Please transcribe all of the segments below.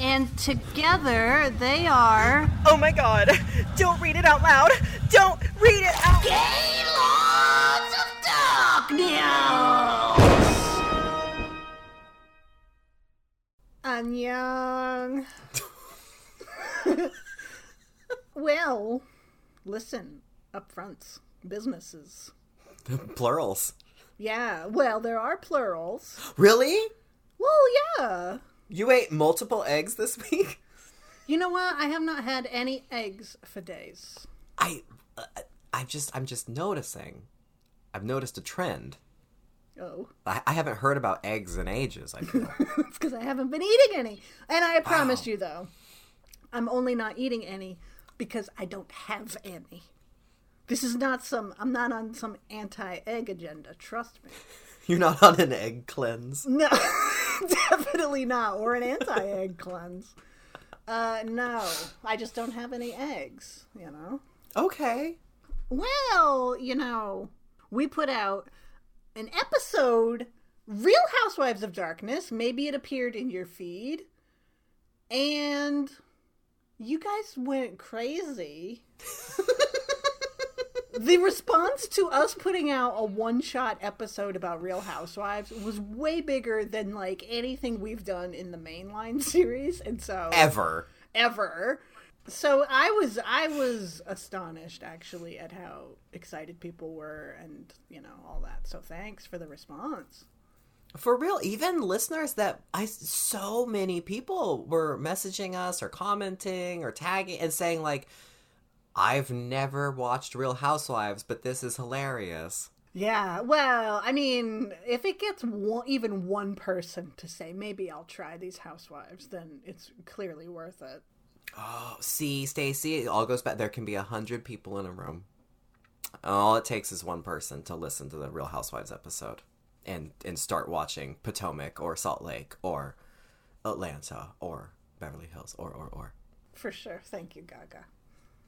And together they are. Oh my god! Don't read it out loud! Don't read it out Gaylords of Darkness! Annyeong. well, listen, up front, businesses. Plurals. Yeah, well, there are plurals. Really? Well, yeah. You ate multiple eggs this week? You know what? I have not had any eggs for days. I, uh, I just, I'm just noticing. I've noticed a trend. Oh. I, I haven't heard about eggs in ages. I feel. it's because I haven't been eating any. And I promise you, though, I'm only not eating any because I don't have any. This is not some, I'm not on some anti egg agenda, trust me. You're not on an egg cleanse. No, definitely not. Or an anti egg cleanse. Uh, no, I just don't have any eggs, you know? Okay. Well, you know, we put out an episode, Real Housewives of Darkness. Maybe it appeared in your feed. And you guys went crazy. the response to us putting out a one shot episode about Real Housewives was way bigger than like anything we've done in the mainline series. And so Ever. ever. So I was I was astonished actually at how excited people were and you know all that. So thanks for the response. For real, even listeners that I so many people were messaging us or commenting or tagging and saying like I've never watched Real Housewives, but this is hilarious. Yeah, well, I mean, if it gets one, even one person to say maybe I'll try these housewives, then it's clearly worth it. Oh, see, Stacie, it all goes back. There can be a hundred people in a room. All it takes is one person to listen to the Real Housewives episode and and start watching Potomac or Salt Lake or Atlanta or Beverly Hills or or or. For sure. Thank you, Gaga.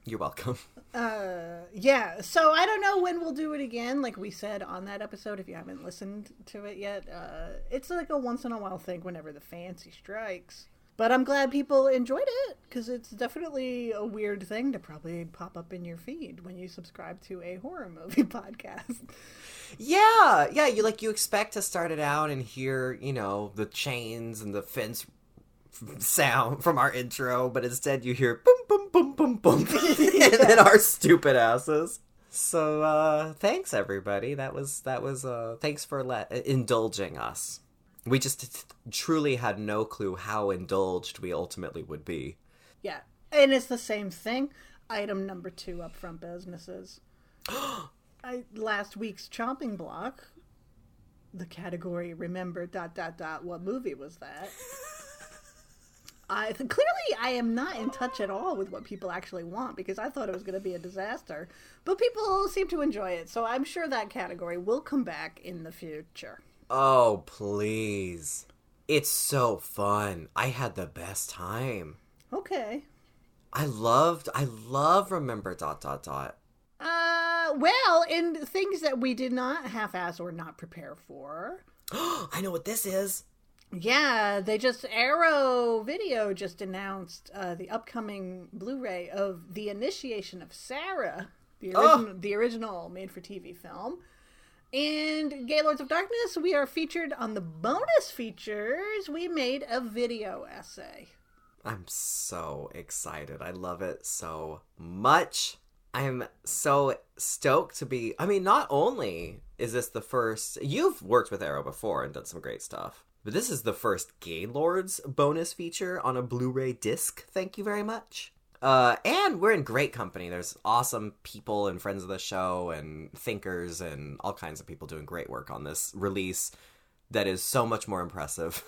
You're welcome. Uh, yeah. So I don't know when we'll do it again. Like we said on that episode, if you haven't listened to it yet, uh, it's like a once in a while thing whenever the fancy strikes. But I'm glad people enjoyed it because it's definitely a weird thing to probably pop up in your feed when you subscribe to a horror movie podcast. Yeah, yeah. You like you expect to start it out and hear you know the chains and the fence sound from our intro, but instead you hear boom, boom, boom, boom, boom, and then our stupid asses. So uh thanks everybody. That was that was uh thanks for let indulging us. We just t- truly had no clue how indulged we ultimately would be. Yeah. And it's the same thing. Item number two upfront businesses. I, last week's chomping block, the category remember dot dot dot what movie was that? I clearly I am not in touch at all with what people actually want because I thought it was going to be a disaster, but people seem to enjoy it. So I'm sure that category will come back in the future. Oh, please. It's so fun. I had the best time. Okay. I loved I love remember dot dot dot. Uh, well, in things that we did not half-ass or not prepare for. I know what this is. Yeah, they just Arrow Video just announced uh, the upcoming Blu-ray of the initiation of Sarah, the original, the original made-for-TV film. And Gaylords of Darkness, we are featured on the bonus features. We made a video essay. I'm so excited. I love it so much. I am so stoked to be. I mean, not only is this the first, you've worked with Arrow before and done some great stuff, but this is the first Gaylords bonus feature on a Blu ray disc. Thank you very much. Uh, and we're in great company. There's awesome people and friends of the show and thinkers and all kinds of people doing great work on this release that is so much more impressive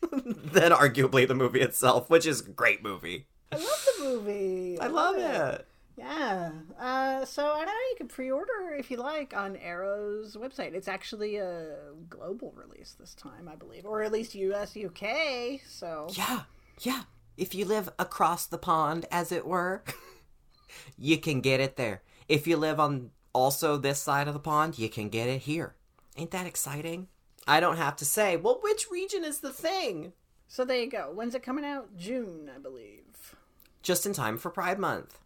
than arguably the movie itself, which is a great movie. I love the movie. I love it. Yeah. Uh, so I don't know. You can pre-order if you like on Arrow's website. It's actually a global release this time, I believe, or at least U.S. UK. So Yeah, yeah. If you live across the pond, as it were, you can get it there. If you live on also this side of the pond, you can get it here. Ain't that exciting? I don't have to say, well, which region is the thing? so there you go. When's it coming out? June, I believe. Just in time for Pride Month.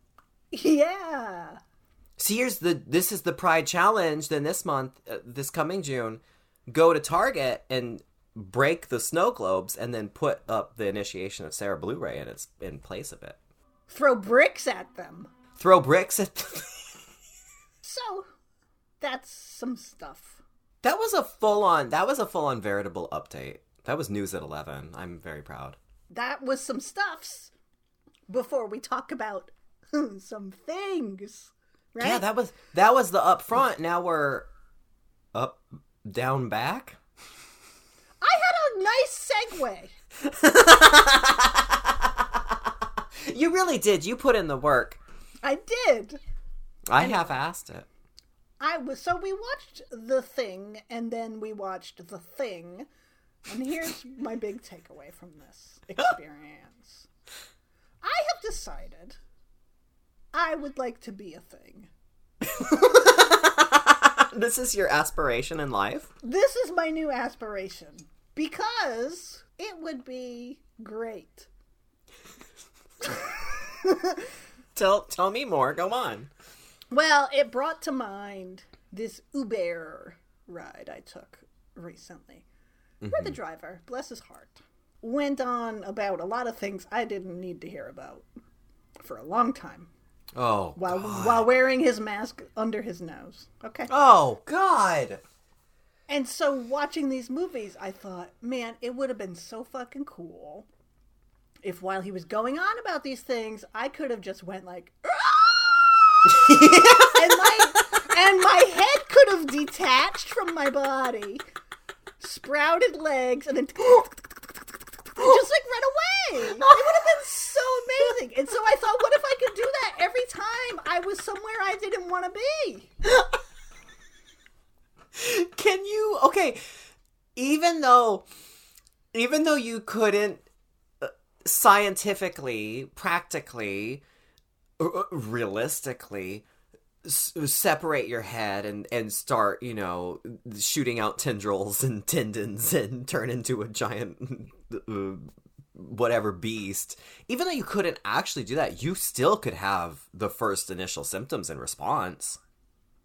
Yeah. See, here's the this is the Pride Challenge. Then this month, uh, this coming June, go to Target and break the snow globes, and then put up the initiation of Sarah Blu-ray in its in place of it. Throw bricks at them. Throw bricks at. So that's some stuff. that was a full on. That was a full on veritable update. That was news at eleven. I'm very proud. That was some stuffs. Before we talk about some things, right? Yeah, that was that was the up front. Now we're up, down, back. I had a nice segue. You really did. You put in the work. I did. I have asked it. I was so we watched the thing and then we watched the thing. And here's my big takeaway from this experience. I have decided I would like to be a thing. This is your aspiration in life. This is my new aspiration because it would be great. Tell tell me more. Go on. Well, it brought to mind this Uber ride I took recently, where the mm-hmm. driver, bless his heart, went on about a lot of things I didn't need to hear about for a long time Oh. while God. while wearing his mask under his nose. Okay. Oh God. And so watching these movies, I thought, man, it would have been so fucking cool if while he was going on about these things, I could have just went like and my and my head could have detached from my body, sprouted legs, and then just like run away. It would have been so amazing. And so I thought, what if I could do that every time I was somewhere I didn't want to be? Can you? Okay. Even though, even though you couldn't uh, scientifically, practically, realistically separate your head and and start you know shooting out tendrils and tendons and turn into a giant uh, whatever beast even though you couldn't actually do that you still could have the first initial symptoms in response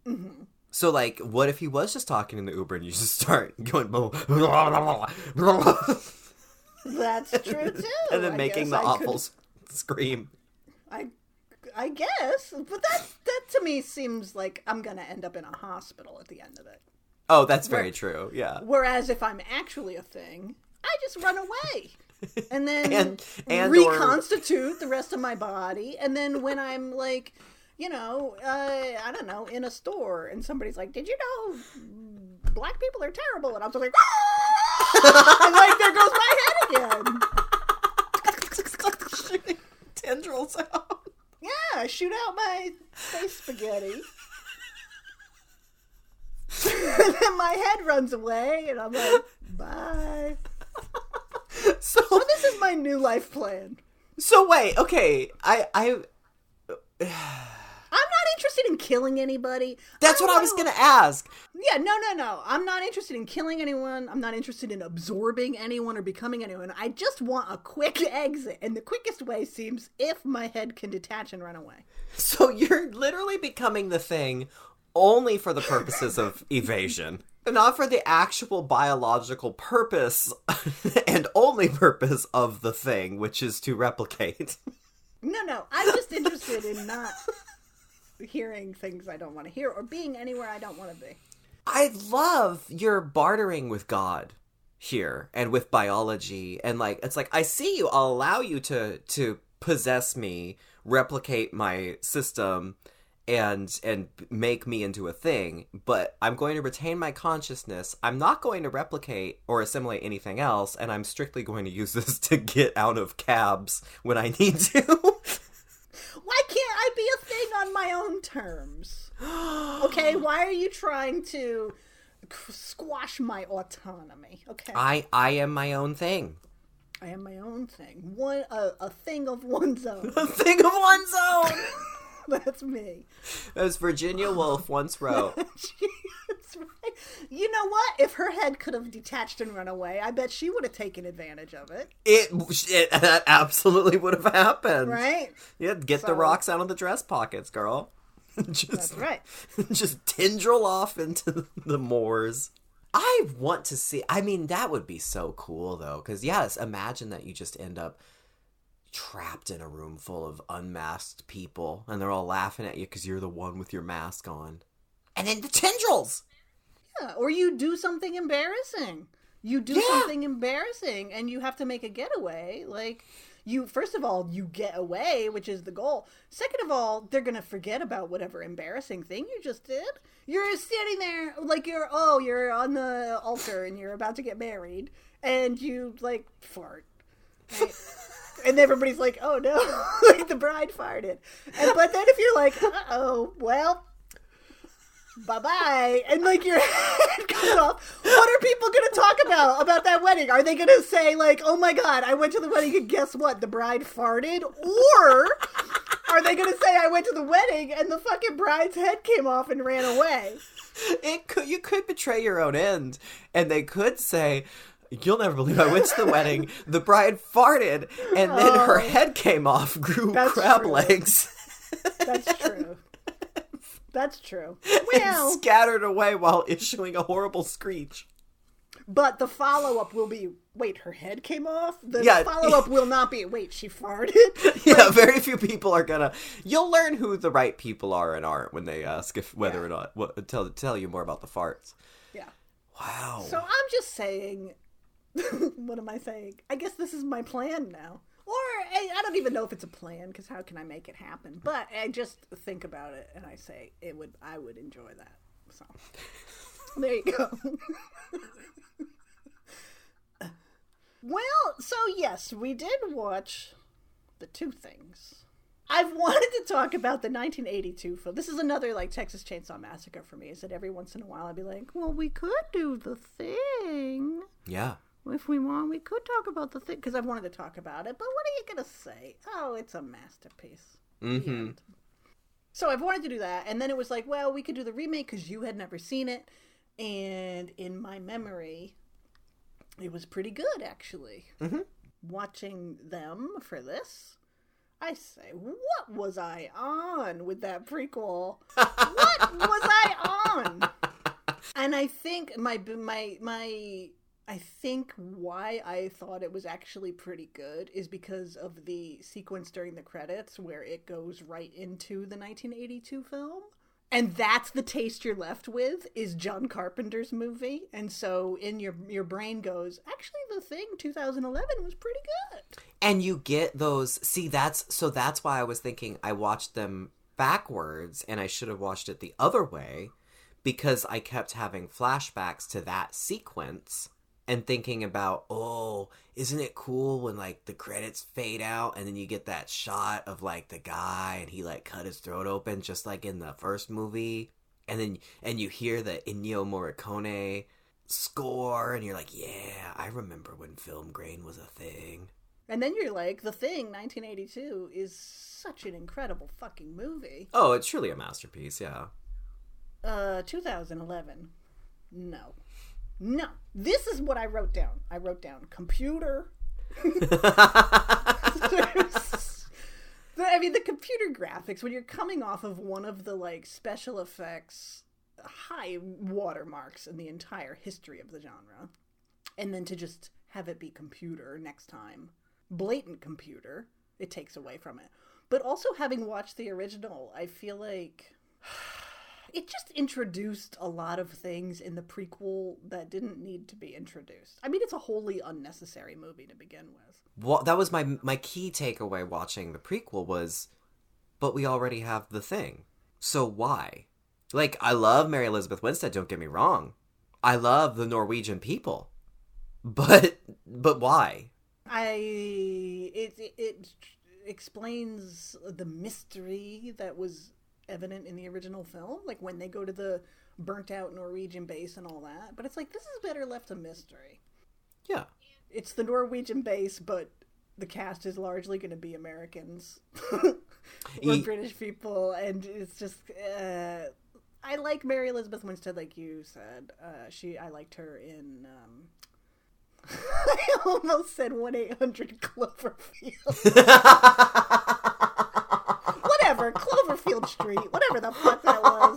mm-hmm. so like what if he was just talking in the uber and you just start going That's true too. and then I making the I awful could- scream I, I guess, but that that to me seems like I'm gonna end up in a hospital at the end of it. oh that's very Right. true yeah Whereas if I'm actually a thing, I just run away. And then And- and or- reconstitute the rest of my body. And then when I'm like, you know, uh, I don't know, in a store and somebody's like, Did you know black people are terrible? And I'm just like, and like, there goes my head again. shooting tendrils out Yeah, shoot out my spaghetti. and then my head runs away, and I'm like, bye. so So this is my new life plan. so wait okay i i I'm not interested in killing anybody. that's don't what i was wanna- gonna ask Yeah, no, no, no. I'm not interested in killing anyone. I'm not interested in absorbing anyone or becoming anyone. I just want a quick exit, and the quickest way seems if my head can detach and run away. so you're literally becoming the thing only for the purposes of evasion not for the actual biological purpose and only purpose of the thing which is to replicate No, no. I'm just interested in not hearing things I don't want to hear or being anywhere I don't want to be. I love your bartering with God here and with biology and like it's like I see you I'll allow you to to possess me replicate my system and and make me into a thing but I'm going to retain my consciousness I'm not going to replicate or assimilate anything else and I'm strictly going to use this to get out of cabs when I need to Why can't I be a thing on my own terms. Okay, why are you trying to squash my autonomy? Okay, I I am my own thing. I am my own thing. One a, a thing of one's own. A thing of one's own. That's me. As Virginia Woolf once wrote. Right. You know what? If her head could have detached and run away, I bet she would have taken advantage of it. It, it that absolutely would have happened. Right? Yeah, get the rocks out of the dress pockets, girl. That's just right. just tendril off into the moors. I want to see. I mean, that would be so cool, though. Because yes, imagine that you just end up trapped in a room full of unmasked people, and they're all laughing at you because you're the one with your mask on. And then the tendrils. Yeah, or you do something embarrassing. You do Yeah. something embarrassing and you have to make a getaway. Like you first of all, you get away, which is the goal. Second of all, they're going to forget about whatever embarrassing thing you just did. You're standing there like you're oh, you're on the altar and you're about to get married and you like fart. right? and everybody's like, "Oh no!" like the bride farted. And but then if you're like, "Uh oh, well, bye bye," and like your head comes off, what are people gonna talk about about that wedding? Are they gonna say like, "Oh my god, I went to the wedding and guess what? The bride farted," or are they gonna say, "I went to the wedding and the fucking bride's head came off and ran away"? It could you could betray your own end, and they could say. You'll never believe I went to the wedding. The bride farted, and then her Oh. head came off, grew crab true. legs. That's true. That's true. Well, scattered away while issuing a horrible screech. But the follow up will be wait, her head came off? The Yeah. follow up will not be wait, she farted? Yeah, very few people are gonna. You'll learn who the right people are and aren't when they ask if whether Yeah. or not what tell tell you more about the farts. yeah. Wow. So I'm just saying what am I saying? I guess this is my plan now. Or I, I don't even know if it's a plan because how can I make it happen? But I just think about it and I say it would I would enjoy that. So there you go. well, so yes, we did watch the two things. I've wanted to talk about the 1982 film. This is another like Texas Chainsaw Massacre for me. Is that every once in a while I'd be like, "Well, we could do the thing yeah. If we want. We could talk about the thing because I've wanted to talk about it. But what are you gonna say? Oh, it's a masterpiece. Mm-hmm. So I've wanted to do that, and then it was like, well, we could do the remake because you had never seen it, and in my memory, it was pretty good actually. Mhm. Watching them for this, I say, what was I on with that prequel? what was I on? And I think my my my I think why I thought it was actually pretty good is because of the sequence during the credits where it goes right into the 1982 film. And that's the taste you're left with is John Carpenter's movie. And so in your your brain goes, actually the thing 2011 was pretty good. And you get those. See, that's so. That's why I was thinking I watched them backwards, and I should have watched it the other way, because I kept having flashbacks to that sequence and thinking about, oh, isn't it cool when like the credits fade out and then you get that shot of like the guy and he like cut his throat open just like in the first movie, and then and you hear the Ennio Morricone score and you're like, yeah, I remember when film grain was a thing. And then you're like, The Thing 1982 is such an incredible fucking movie. Oh, it's truly a masterpiece, yeah. Uh, 2011. No. No. This is what I wrote down. I wrote down computer. I mean, the computer graphics, when you're coming off of one of the, like, special effects high watermarks in the entire history of the genre, and then to just have it be computer next time, blatant computer, it takes away from it. But also, having watched the original, I feel like it just introduced a lot of things in the prequel that didn't need to be introduced. I mean, it's a wholly unnecessary movie to begin with. well, that was my my key takeaway watching the prequel was, but we already have the thing, so why? Like, I love Mary Elizabeth Winstead. Don't get me wrong, I love the Norwegian people, but but why? I it it, it explains the mystery that was evident in the original film, like when they go to the burnt out Norwegian base and all that. But it's like this is better left a mystery. Yeah. It's the Norwegian base, but the cast is largely going to be Americans or Ye- British people, and it's just. Uh, I like Mary Elizabeth Winstead, like you said. Uh, she, I liked her in. Um, I almost said one eight hundred Cloverfield. whatever, Cloverfield Street, whatever the fuck that was.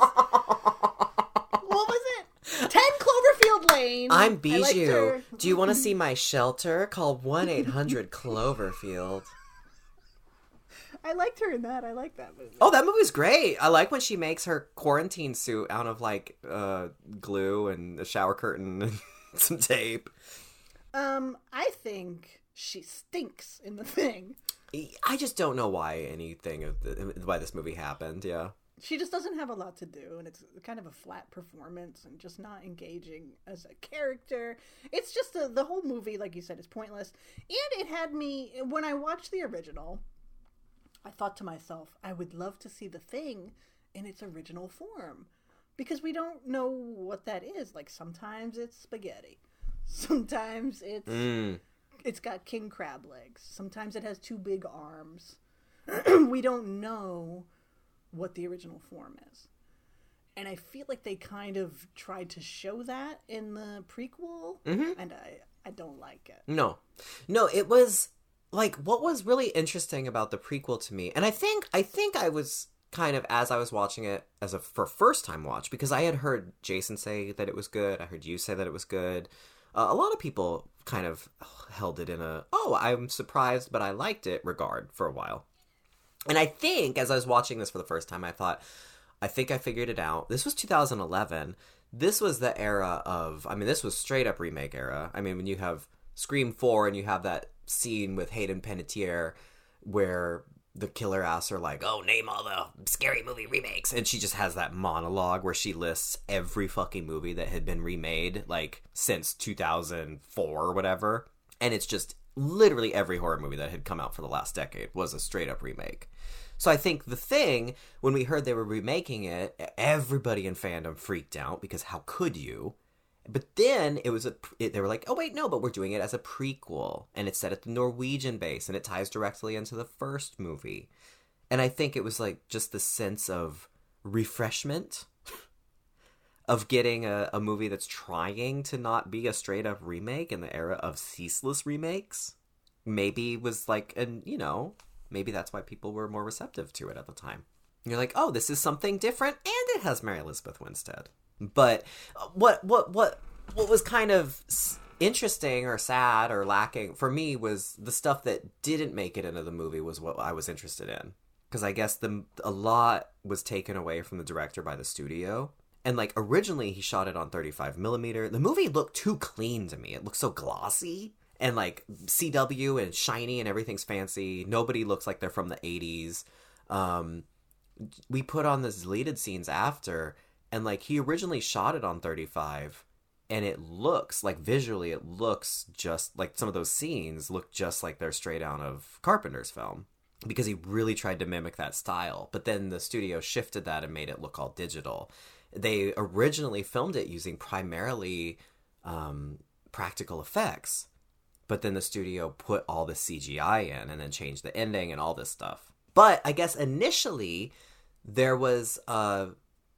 What was it? Ten Cloverfield Lane. I'm Bijou. Do you want to see my shelter? Call 1 800 Cloverfield. I liked her in that. I like that movie. Oh, that movie's great. I like when she makes her quarantine suit out of like uh, glue and a shower curtain and some tape. Um, I think she stinks in the thing. I just don't know why anything of the, why this movie happened. Yeah. She just doesn't have a lot to do, and it's kind of a flat performance and just not engaging as a character. It's just the the whole movie, like you said, is pointless. And it had me when I watched the original. I thought to myself, I would love to see the thing in its original form because we don't know what that is. Like sometimes it's spaghetti, sometimes it's Mm. It's got king crab legs. Sometimes it has two big arms. we don't know what the original form is. And I feel like they kind of tried to show that in the prequel, mm-hmm. and I, I don't like it. No. No, it was like what was really interesting about the prequel to me. And I think I think I was kind of as I was watching it as a for first time watch because I had heard Jason say that it was good. I heard you say that it was good. Uh, a lot of people kind of held it in a oh, I'm surprised but I liked it regard for a while. And I think as I was watching this for the first time I thought I think I figured it out. This was 2011. This was the era of I mean this was straight up remake era. I mean when you have Scream 4 and you have that scene with Hayden Panettiere where the killer asks her like, "Oh, name all the scary movie remakes," and she just has that monologue where she lists every fucking movie that had been remade like since 2004 or whatever, and it's just literally every horror movie that had come out for the last decade was a straight up remake. So I think the thing when we heard they were remaking it, everybody in fandom freaked out because how could you? But then it was a it, they were like, oh wait, no, but we're doing it as a prequel, and it's set at the Norwegian base, and it ties directly into the first movie. And I think it was like just the sense of refreshment of getting a, a movie that's trying to not be a straight up remake in the era of ceaseless remakes. Maybe was like, and you know, maybe that's why people were more receptive to it at the time. You're like, oh, this is something different, and it has Mary Elizabeth Winstead. But uh, what what what what was kind of interesting or sad or lacking for me was the stuff that didn't make it into the movie was what I was interested in because I guess the a lot was taken away from the director by the studio. And like originally he shot it on 35 millimeter. The movie looked too clean to me. It looked so glossy and like CW and shiny and everything's fancy. Nobody looks like they're from the 80s. Um, we put on the deleted scenes after and like he originally shot it on 35 and it looks like visually it looks just like some of those scenes look just like they're straight out of carpenter's film because he really tried to mimic that style. But then the studio shifted that and made it look all digital. They originally filmed it using primarily um, practical effects but then the studio put all the cgi in and then changed the ending and all this stuff. But i guess initially there was a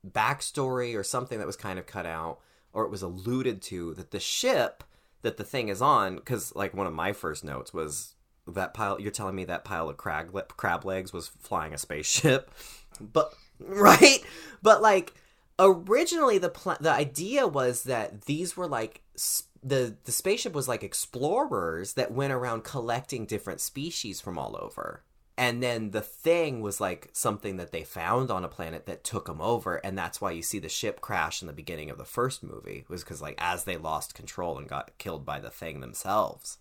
backstory or something that was kind of cut out or it was alluded to that the ship that the thing is on because like one of my first notes was that pile you're telling me that pile of crab, crab legs was flying a spaceship. But right? But like originally the pl- the idea was that these were like s- the the spaceship was like explorers that went around collecting different species from all over and then the thing was like something that they found on a planet that took them over and that's why you see the ship crash in the beginning of the first movie was because like as they lost control and got killed by the thing themselves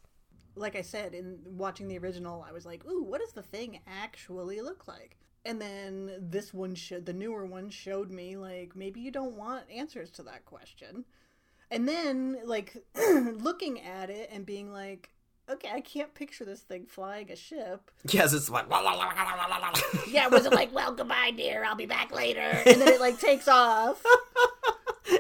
Like I said, in watching the original, I was like, "Ooh, what does the thing actually look like?" And then this one showed, the newer one showed me like maybe you don't want answers to that question. And then like looking at it and being like, okay, I can't picture this thing flying a ship. Yes, it's like Yeah, was it like, well, goodbye, dear, I'll be back later, and then it like takes off.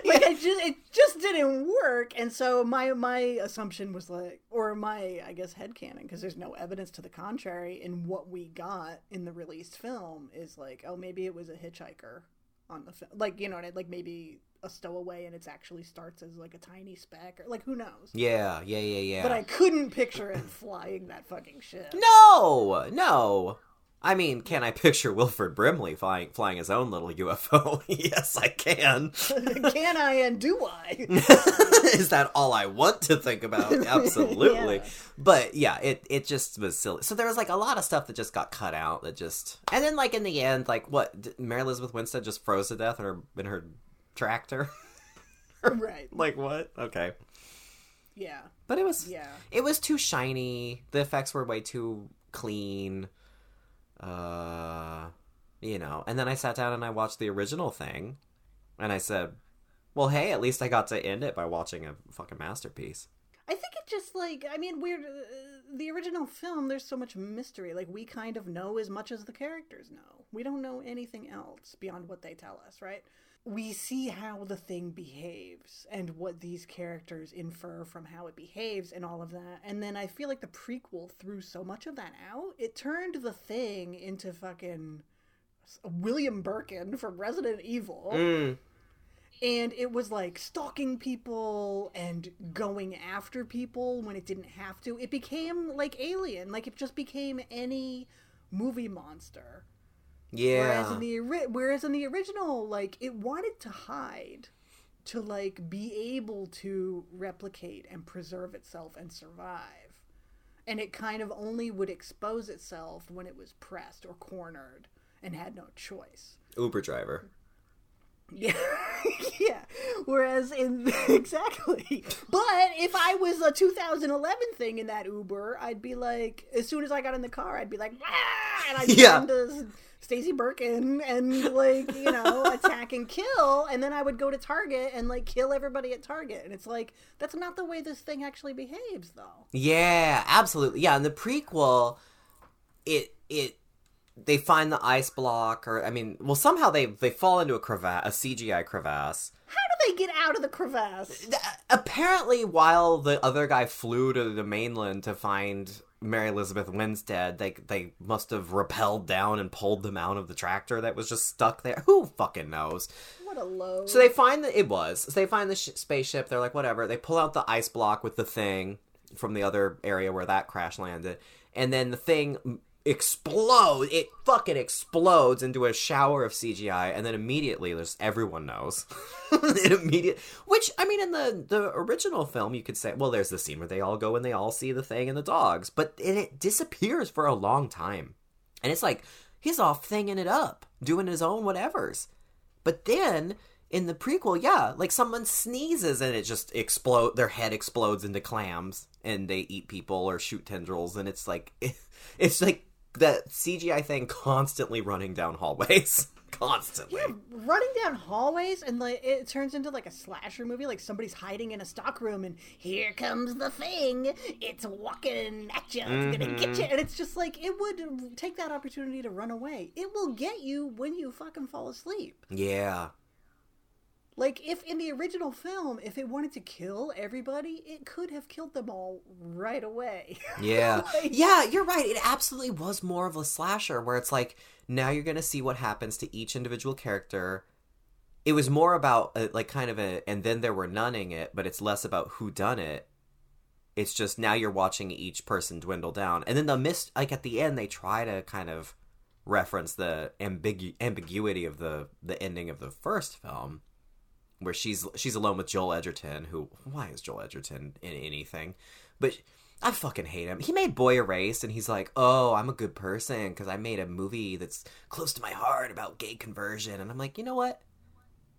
Like I just, it just didn't work, and so my my assumption was like, or my I guess headcanon, because there's no evidence to the contrary in what we got in the released film is like, oh, maybe it was a hitchhiker on the film, like you know, what I- like maybe a stowaway, and it actually starts as like a tiny speck, or like who knows. Yeah, yeah, yeah, yeah. But I couldn't picture it flying that fucking ship. No, no. I mean, can I picture Wilford Brimley flying flying his own little UFO? yes, I can. Can I and do I? Is that all I want to think about? Absolutely. Yeah. But yeah, it it just was silly. So there was like a lot of stuff that just got cut out. That just and then like in the end, like what Mary Elizabeth Winstead just froze to death in her in her tractor. right. like what? Okay. Yeah. But it was Yeah. it was too shiny. The effects were way too clean. Uh, you know. And then I sat down and I watched the original thing, and I said, "Well, hey, at least I got to end it by watching a fucking masterpiece." I think it just like I mean weird. Uh, the original film, there's so much mystery. Like we kind of know as much as the characters know. We don't know anything else beyond what they tell us, right? We see how the thing behaves and what these characters infer from how it behaves and all of that. And then I feel like the prequel threw so much of that out. It turned the thing into fucking William Birkin from Resident Evil Mm. and it was like stalking people and going after people when it didn't have to. It became like Alien, like it just became any movie monster. Whereas Yeah. in the whereas in the original, like it wanted to hide, to like be able to replicate and preserve itself and survive, and it kind of only would expose itself when it was pressed or cornered and had no choice. Uber driver. Yeah, yeah. Whereas in exactly, but if I was a 2011 thing in that Uber, I'd be like, as soon as I got in the car, I'd be like, ah, and I'd Yeah. Stacie Birkin and like you know attack and kill, and then I would go to Target and like kill everybody at Target, and it's like that's not the way this thing actually behaves, though. Yeah, absolutely. Yeah, in the prequel, it it they find the ice block, or I mean, well, somehow they they fall into a crevasse, a CGI crevasse. How do they get out of the crevasse? Apparently, while the other guy flew to the mainland to find Mary Elizabeth Winstead, they they must have rappelled down and pulled them out of the tractor that was just stuck there. Who fucking knows? What a load. So they find that it was. So they find the sh- spaceship. They're like, whatever. They pull out the ice block with the thing from the other area where that crash landed, and then the thing explodes. It fucking explodes into a shower of CGI, and then immediately, there's everyone knows. it immediate. Which I mean, in the the original film, you could say, well, there's the scene where they all go and they all see the thing and the dogs, but it, it disappears for a long time, and it's like he's off thinging it up, doing his own whatevers. But then in the prequel, yeah, like someone sneezes and it just explode. Their head explodes into clams, and they eat people or shoot tendrils, and it's like it's like that CGI thing constantly running down hallways, constantly. Yeah, running down hallways and like it turns into like a slasher movie like somebody's hiding in a stock room and here comes the thing. It's walking at you it's gonna get mm-hmm. you and it's just like it would take that opportunity to run away. It will get you when you fucking fall asleep. Yeah, like if in the original film if it wanted to kill everybody it could have killed them all right away yeah, Like- yeah. You're right. It absolutely was more of a slasher where it's like now you're gonna see what happens to each individual character. It was more about uh, like kind of a, and then there were nunning it, but it's less about who done it. It's just now you're watching each person dwindle down, and then the mist. Like at the end, they try to kind of reference the ambigu- ambiguity of the the ending of the first film, where she's she's alone with Joel Edgerton. Who why is Joel Edgerton in anything? But I fucking hate him. He made Boy Erased, and he's like, "Oh, I'm a good person because I made a movie that's close to my heart about gay conversion." And I'm like, you know what?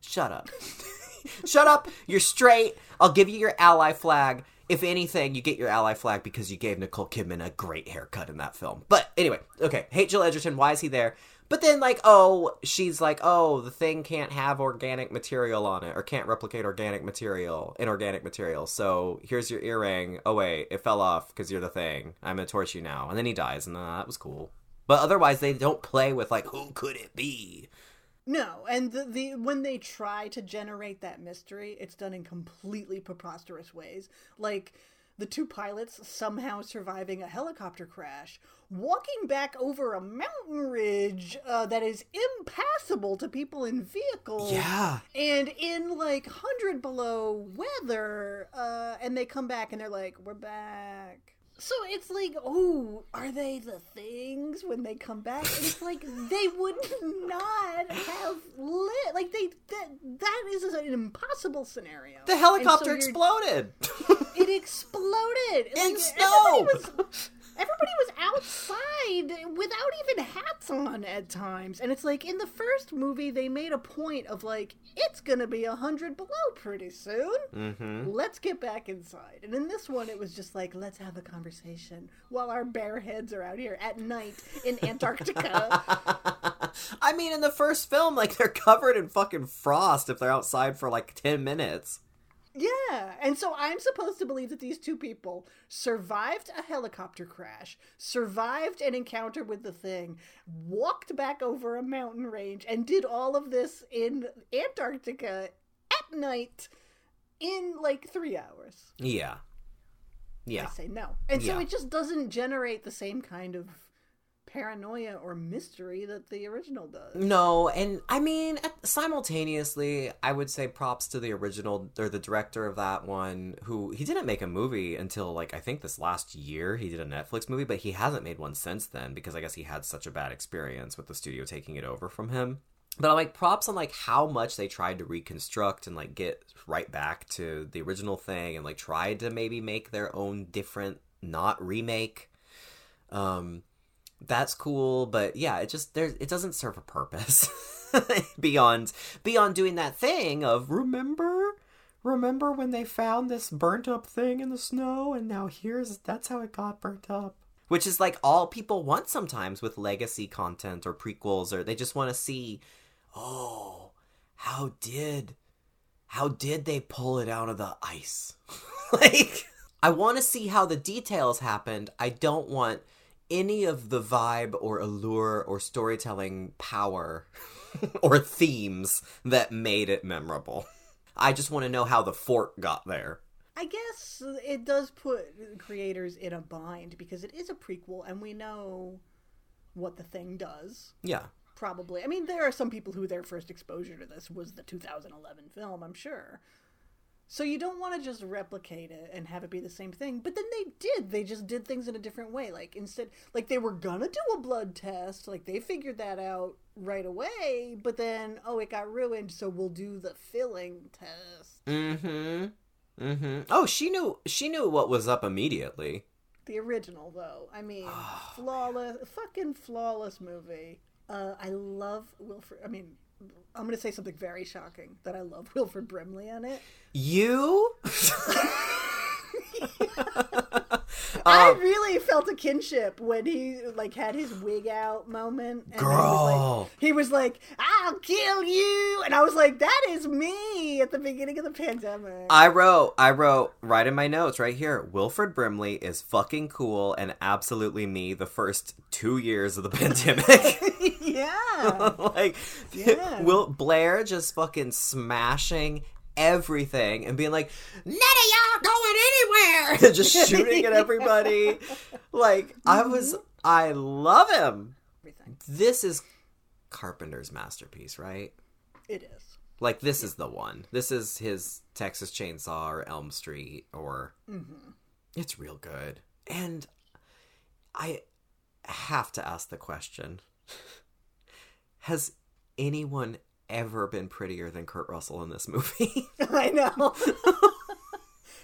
Shut up. Shut up. You're straight. I'll give you your ally flag. if anything, you get your ally flag because you gave Nicole Kidman a great haircut in that film. But anyway, okay, hate Joel Edgerton. Why is he there? But then, like, oh, she's like, oh, the thing can't have organic material on it or can't replicate organic material, inorganic material. So here's your earring. Oh, wait, it fell off because you're the thing. I'm going to torch you now. And then he dies, and uh, that was cool. But otherwise, they don't play with, like, who could it be? No, and the, the when they try to generate that mystery, it's done in completely preposterous ways. Like the two pilots somehow surviving a helicopter crash, walking back over a mountain ridge uh, that is impassable to people in vehicles. Yeah. And in like 100 below weather, uh, and they come back and they're like, we're back. So it's like, oh, are they the things when they come back? And it's like they would not have lit. Like they that that is an impossible scenario. The helicopter so exploded. it exploded in like, snow. Was, everybody was outside without even hats on at times. And it's like in the first movie they made a point of like it's gonna be a hundred below pretty soon. Mm-hmm. let's get back inside. And in this one it was just like let's have a conversation while our bare heads are out here at night in antarctica. I mean in the first film like they're covered in fucking frost if they're outside for like 10 minutes yeah, and so I'm supposed to believe that these two people survived a helicopter crash, survived an encounter with the thing, walked back over a mountain range, and did all of this in Antarctica at night in like three hours. Yeah. Yeah. I say no. And yeah. so it just doesn't generate the same kind of paranoia or mystery that the original does. No, and I mean simultaneously, I would say props to the original or the director of that one who he didn't make a movie until like I think this last year he did a Netflix movie, but he hasn't made one since then because I guess he had such a bad experience with the studio taking it over from him. But I'm like props on like how much they tried to reconstruct and like get right back to the original thing and like tried to maybe make their own different not remake um that's cool, but yeah, it just there it doesn't serve a purpose beyond beyond doing that thing of remember remember when they found this burnt up thing in the snow and now here's that's how it got burnt up. Which is like all people want sometimes with legacy content or prequels or they just want to see oh, how did how did they pull it out of the ice? like I want to see how the details happened. I don't want any of the vibe or allure or storytelling power or themes that made it memorable. I just want to know how the fort got there. I guess it does put creators in a bind because it is a prequel and we know what the thing does. Yeah. Probably. I mean, there are some people who their first exposure to this was the 2011 film, I'm sure. So you don't want to just replicate it and have it be the same thing. But then they did. They just did things in a different way. Like instead like they were gonna do a blood test, like they figured that out right away, but then oh it got ruined, so we'll do the filling test. Mm-hmm. Mm-hmm. Oh, she knew she knew what was up immediately. The original though. I mean flawless fucking flawless movie. Uh I love Wilford. I mean I'm going to say something very shocking that I love Wilford Brimley on it. You? I um, really felt a kinship when he like had his wig out moment. And girl, he was, like, he was like, "I'll kill you," and I was like, "That is me." At the beginning of the pandemic, I wrote, I wrote right in my notes right here. Wilford Brimley is fucking cool and absolutely me. The first two years of the pandemic. yeah, like, yeah. Will Blair just fucking smashing everything and being like, none of y'all going anywhere, and just shooting at everybody. Like mm-hmm. I was, I love him. Everything. This is Carpenter's masterpiece, right? It is. Like this is the one. This is his Texas Chainsaw or Elm Street or. Mm-hmm. It's real good, and I have to ask the question: Has anyone ever been prettier than Kurt Russell in this movie. I know.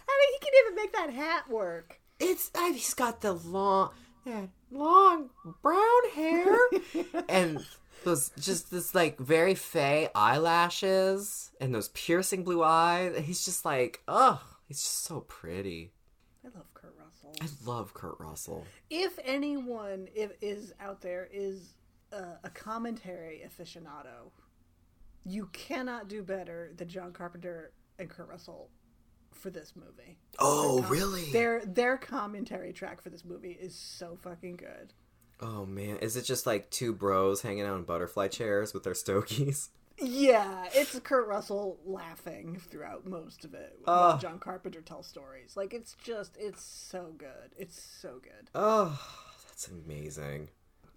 I mean, he can even make that hat work. It's uh, he's got the long, yeah, long brown hair and those just this like very fey eyelashes and those piercing blue eyes. He's just like, oh, he's just so pretty. I love Kurt Russell. I love Kurt Russell. If anyone if, is out there is uh, a commentary aficionado, you cannot do better than John Carpenter and Kurt Russell for this movie. Oh, Com- really? Their their commentary track for this movie is so fucking good. Oh man, is it just like two bros hanging out in butterfly chairs with their stogies? Yeah, it's Kurt Russell laughing throughout most of it while John Carpenter tells stories. Like it's just it's so good. It's so good. Oh, that's amazing.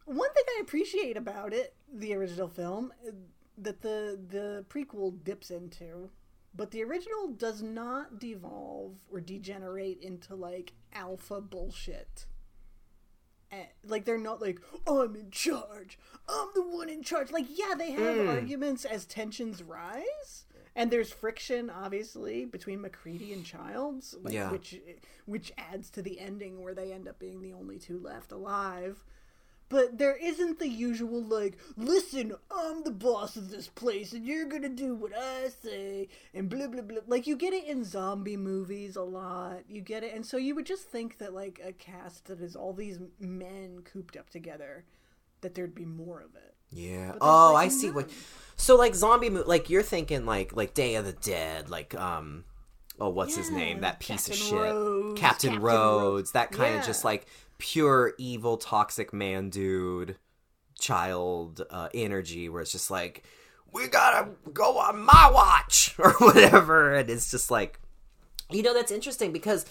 One thing I appreciate about it, the original film, uh, that the the prequel dips into, but the original does not devolve or degenerate into like alpha bullshit. Eh, Like they're not like I'm in charge. I'm the one in charge. Like yeah, they have arguments as tensions rise, and there's friction obviously between MacReady and Childs, like, Yeah. which which adds to the ending where they end up being the only two left alive but there isn't the usual like listen i'm the boss of this place and you're gonna do what i say and blah blah blah like you get it in zombie movies a lot you get it and so you would just think that like a cast that is all these men cooped up together that there'd be more of it Yeah. Oh, like, I see what. So like zombie, mo- like you're thinking like like Day of the Dead, like um, oh what's his name? That piece of shit, Rhodes, Captain, Captain Rhodes. Rhodes. That kind of just like pure evil, toxic man, dude, child uh, energy, where it's just like we gotta go on my watch or whatever, and it's just like, you know, that's interesting because.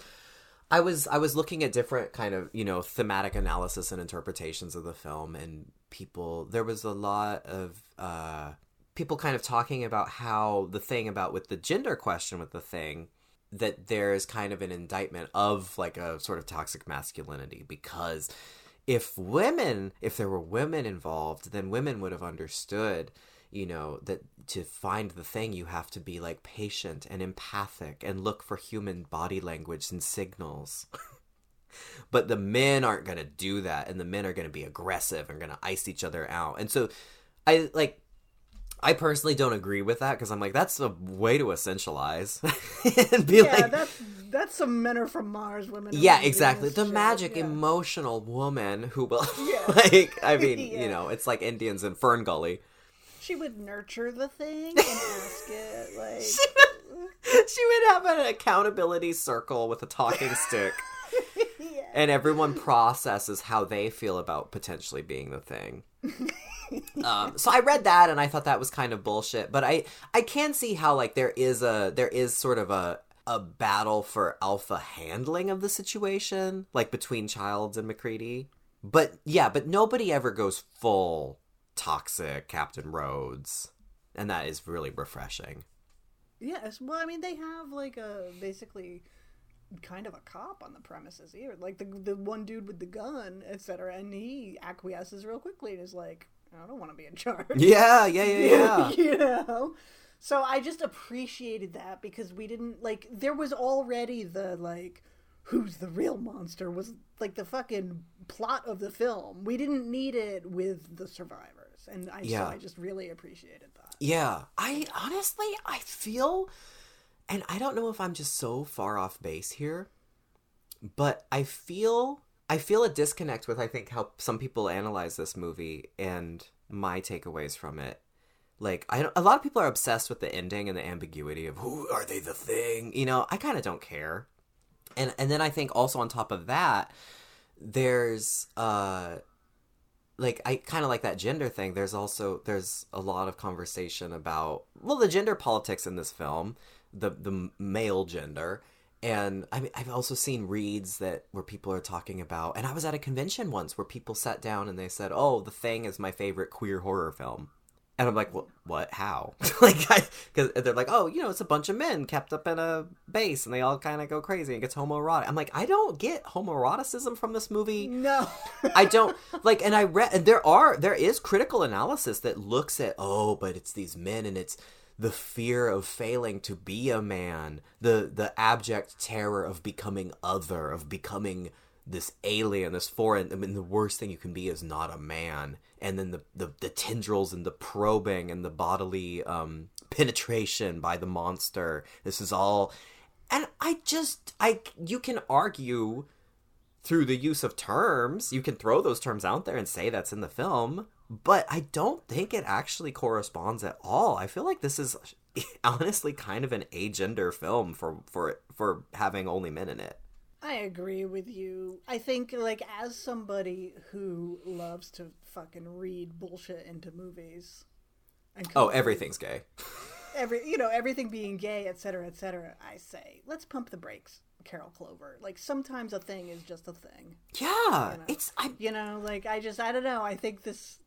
I was I was looking at different kind of you know thematic analysis and interpretations of the film, and people there was a lot of uh, people kind of talking about how the thing about with the gender question with the thing that there's kind of an indictment of like a sort of toxic masculinity because if women if there were women involved then women would have understood you know that to find the thing you have to be like patient and empathic and look for human body language and signals. But the men aren't going to do that and the men are going to be aggressive and going to ice each other out. And so i like i personally don't agree with that because i'm like that's a way to essentialize and be yeah like that's that's some men are from mars women yeah exactly the shit, magic yeah. emotional woman who will Yeah. like i mean Yeah. you know it's like indians in fern gully she would nurture the thing and ask it like she would have an accountability circle with a talking stick and everyone processes how they feel about potentially being the thing um, so i read that and i thought that was kind of bullshit but i i can see how like there is a there is sort of a a battle for alpha handling of the situation like between childs and macready but yeah but nobody ever goes full toxic captain rhodes and that is really refreshing Yes, well, I mean, they have like a basically kind of a cop on the premises here, like the the one dude with the gun, etc. And he acquiesces real quickly and is like, "I don't want to be in charge." yeah yeah yeah yeah you know. So I just appreciated that because we didn't like there was already the like who's the real monster was like the fucking plot of the film. We didn't need it with the survivors, and I Yeah. so I just really appreciated that. Yeah, I honestly I feel and I don't know if I'm just so far off base here, but I feel I feel a disconnect with I think how some people analyze this movie and my takeaways from it. Like I a lot of people are obsessed with the ending and the ambiguity of who are they the thing, you know, I kind of don't care. And and then I think also on top of that there's uh like I kind of like that gender thing. There's also there's a lot of conversation about well the gender politics in this film, the the male gender, and I mean I've also seen reads that where people are talking about. And I was at a convention once where people sat down and they said, "Oh, The Thing is my favorite queer horror film." And I'm like, what? What? How? like, because they're like, oh, you know, it's a bunch of men kept up in a base, and they all kind of go crazy and gets homoerotic. I'm like, I don't get homoeroticism from this movie. No. I don't like, and I read, and there are there is critical analysis that looks at, oh, but it's these men, and it's the fear of failing to be a man, the the abject terror of becoming other, of becoming this alien, this foreign. I mean, the worst thing you can be is not a man, and then the the, the tendrils and the probing and the bodily um, penetration by the monster. This is all, and I just I you can argue through the use of terms. You can throw those terms out there and say that's in the film, but I don't think it actually corresponds at all. I feel like this is honestly kind of an agender film for for for having only men in it. I agree with you. I think, like, as somebody who loves to fucking read bullshit into movies, and Oh, everything's gay. every you know everything being gay, etc., etc. I say, let's pump the brakes, Carol Clover. Like, sometimes a thing is just a thing. Yeah, it's I You know, like I just I don't know. I think this.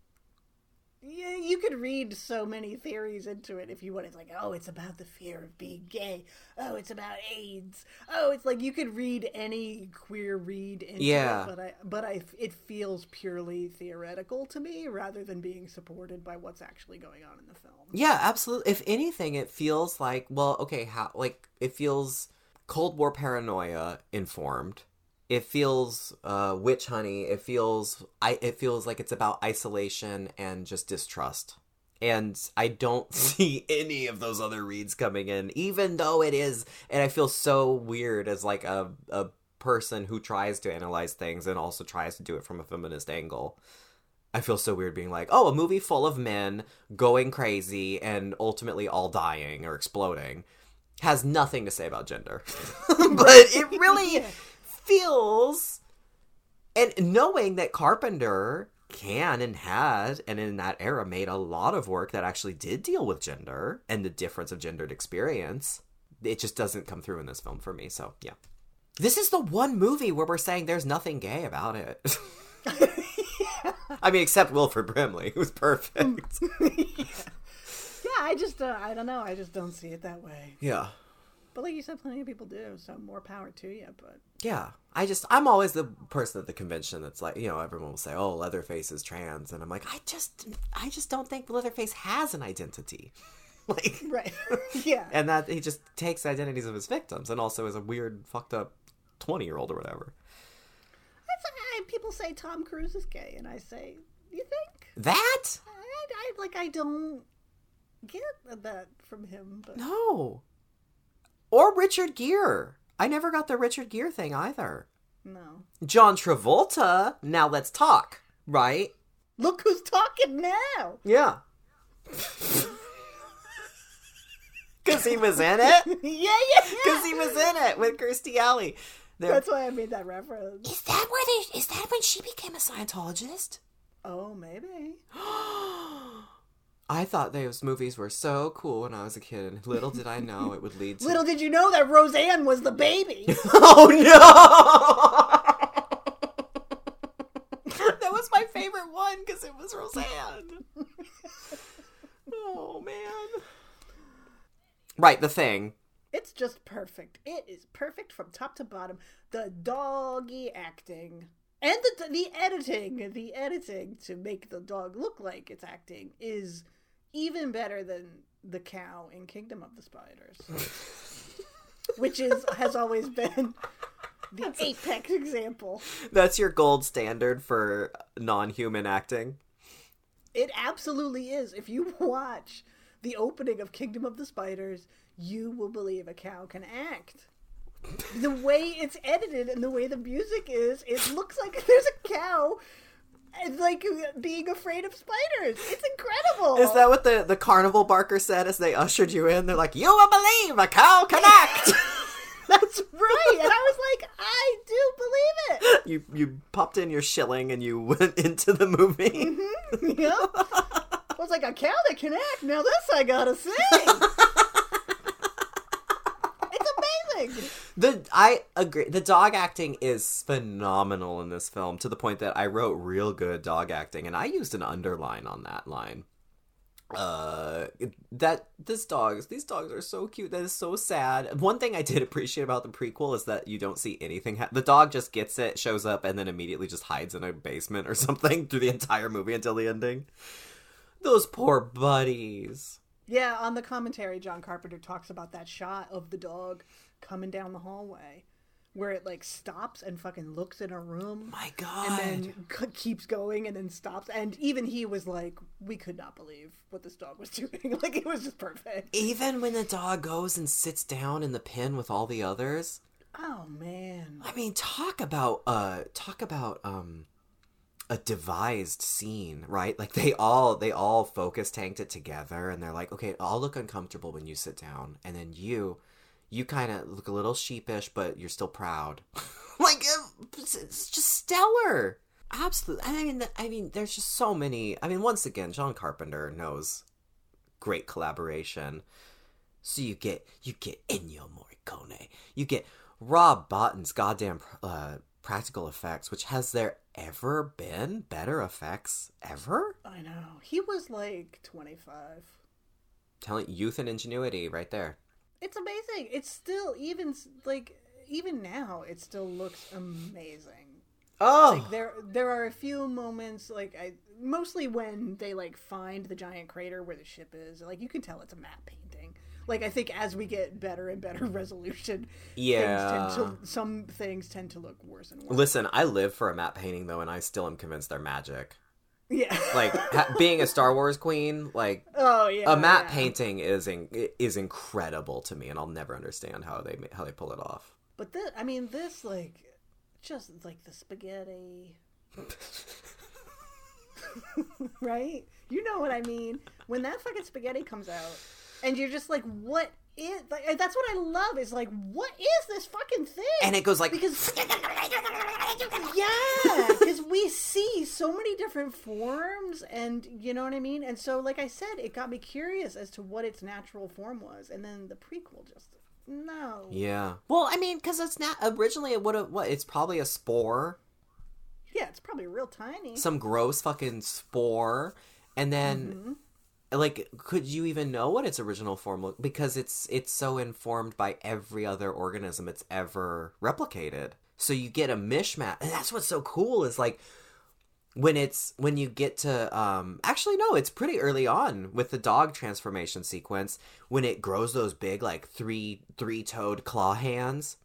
Yeah, you could read so many theories into it if you want. It's like, oh, it's about the fear of being gay. Oh, it's about AIDS. Oh, it's like you could read any queer read into Yeah. it, but I, but I, it feels purely theoretical to me rather than being supported by what's actually going on in the film. Yeah, absolutely. If anything, it feels like well, okay, how like it feels Cold War paranoia informed. It feels uh, witch honey. It feels I. It feels like it's about isolation and just distrust. And I don't see any of those other reads coming in, even though it is. And I feel so weird as like a a person who tries to analyze things and also tries to do it from a feminist angle. I feel so weird being like, oh, a movie full of men going crazy and ultimately all dying or exploding has nothing to say about gender. but it really feels. And knowing that Carpenter can and had, and in that era made a lot of work that actually did deal with gender and the difference of gendered experience, it just doesn't come through in this film for me. So, yeah. This is the one movie where we're saying there's nothing gay about it. I mean, except Wilford Brimley, who's perfect. Yeah, I just uh, I don't know. I just don't see it that way. yeah. But like you said, plenty of people do. So more power to you. But Yeah. I just, I'm always the person at the convention that's like, you know, everyone will say, oh, Leatherface is trans. And I'm like, I just, I just don't think Leatherface has an identity. like, right, yeah. and that he just takes identities of his victims and also is a weird, fucked up 20 year old or whatever. I, people say Tom Cruise is gay, and I say, you think? That? I, I like I don't get that from him, but No. Or Richard Gere. I never got the Richard Gere thing either. no. John Travolta. Now let's talk, right? Look who's talking now. Yeah. Because he was in it? yeah, yeah, Because he was in it with Kirstie Alley. They're- That's why I made that reference. Is that where they? Is that when she became a Scientologist? Oh, maybe. I thought those movies were so cool when I was a kid, and little did I know it would lead to. Little did you know that Roseanne was the baby. oh no! that was my favorite one because it was Roseanne. oh man! Right, the thing. It's just perfect. It is perfect from top to bottom. The doggy acting and the the editing, the editing to make the dog look like it's acting is even better than the cow in Kingdom of the Spiders, which is has always been the apex example. That's your gold standard for non-human acting. It absolutely is. If you watch the opening of Kingdom of the Spiders, you will believe a cow can act. The way it's edited and the way the music is, it looks like there's a cow and, like being afraid of spiders. It's incredible. Is that what the, the carnival barker said as they ushered you in? They're like, You will believe a cow can act! That's right. And I was like, I do believe it. you you popped in your shilling and you went into the movie. Mm-hmm. Yeah. I was like, a cow that can act. Now this I gotta see. it's amazing. The I agree. The dog acting is phenomenal in this film to the point that I wrote real good dog acting and I used an underline on that line. Uh that this dogs these dogs are so cute that is so sad. One thing I did appreciate about the prequel is that you don't see anything ha- the dog just gets it, shows up and then immediately just hides in a basement or something through the entire movie until the ending. Those poor buddies. Yeah, on the commentary, John Carpenter talks about that shot of the dog coming down the hallway where it like stops and fucking looks in a room My god. and then c- keeps going and then stops. And even he was like, we could not believe what this dog was doing. like, it was just perfect. Even when the dog goes and sits down in the pen with all the others, Oh man. I mean, talk about uh talk about um a devised scene, right? Like they all they all focus tanked it together and they're like, "Okay, I'll look uncomfortable when you sit down." And then you you kind of look a little sheepish, but you're still proud. like it's it's just stellar. Absolutely. I mean, I mean, there's just so many. I mean, once again, John Carpenter knows great collaboration. So you get you get Ennio Morricone, you get Rob Bottin's goddamn uh, practical effects, which has there ever been better effects ever? I know. He was like 25. Telling youth and ingenuity right there. It's amazing. It's still even like even now it still looks amazing. Oh, Like there there are a few moments like I mostly when they like find the giant crater where the ship is. Like you can tell it's a matte painting. Like I think as we get better and better resolution, Yeah. things to, some things tend to look worse and worse. listen, I live for a matte painting though, and I still am convinced they're magic. Yeah. Like ha- being a Star Wars queen, like oh yeah. a matte yeah. painting is in- is incredible to me, and I'll never understand how they how they pull it off. But this, I mean, this like just like the spaghetti, right? You know what I mean? When that fucking spaghetti comes out, and you're just like, what is? Like, that's what I love. Is like, what is this fucking thing? And it goes like because yeah, because we see so many different forms, and you know what I mean. And so, like I said, it got me curious as to what its natural form was, and then the prequel just no. Yeah. Well, I mean, because it's not originally it would have what? It's probably a spore, Yeah, it's probably real tiny. some gross fucking spore, and then mm-hmm. Like, could you even know what its original form looked? Because it's it's so informed by every other organism it's ever replicated. So you get a mishmash, and that's what's so cool is like when it's when you get to um actually no it's pretty early on with the dog transformation sequence when it grows those big like three three toed claw hands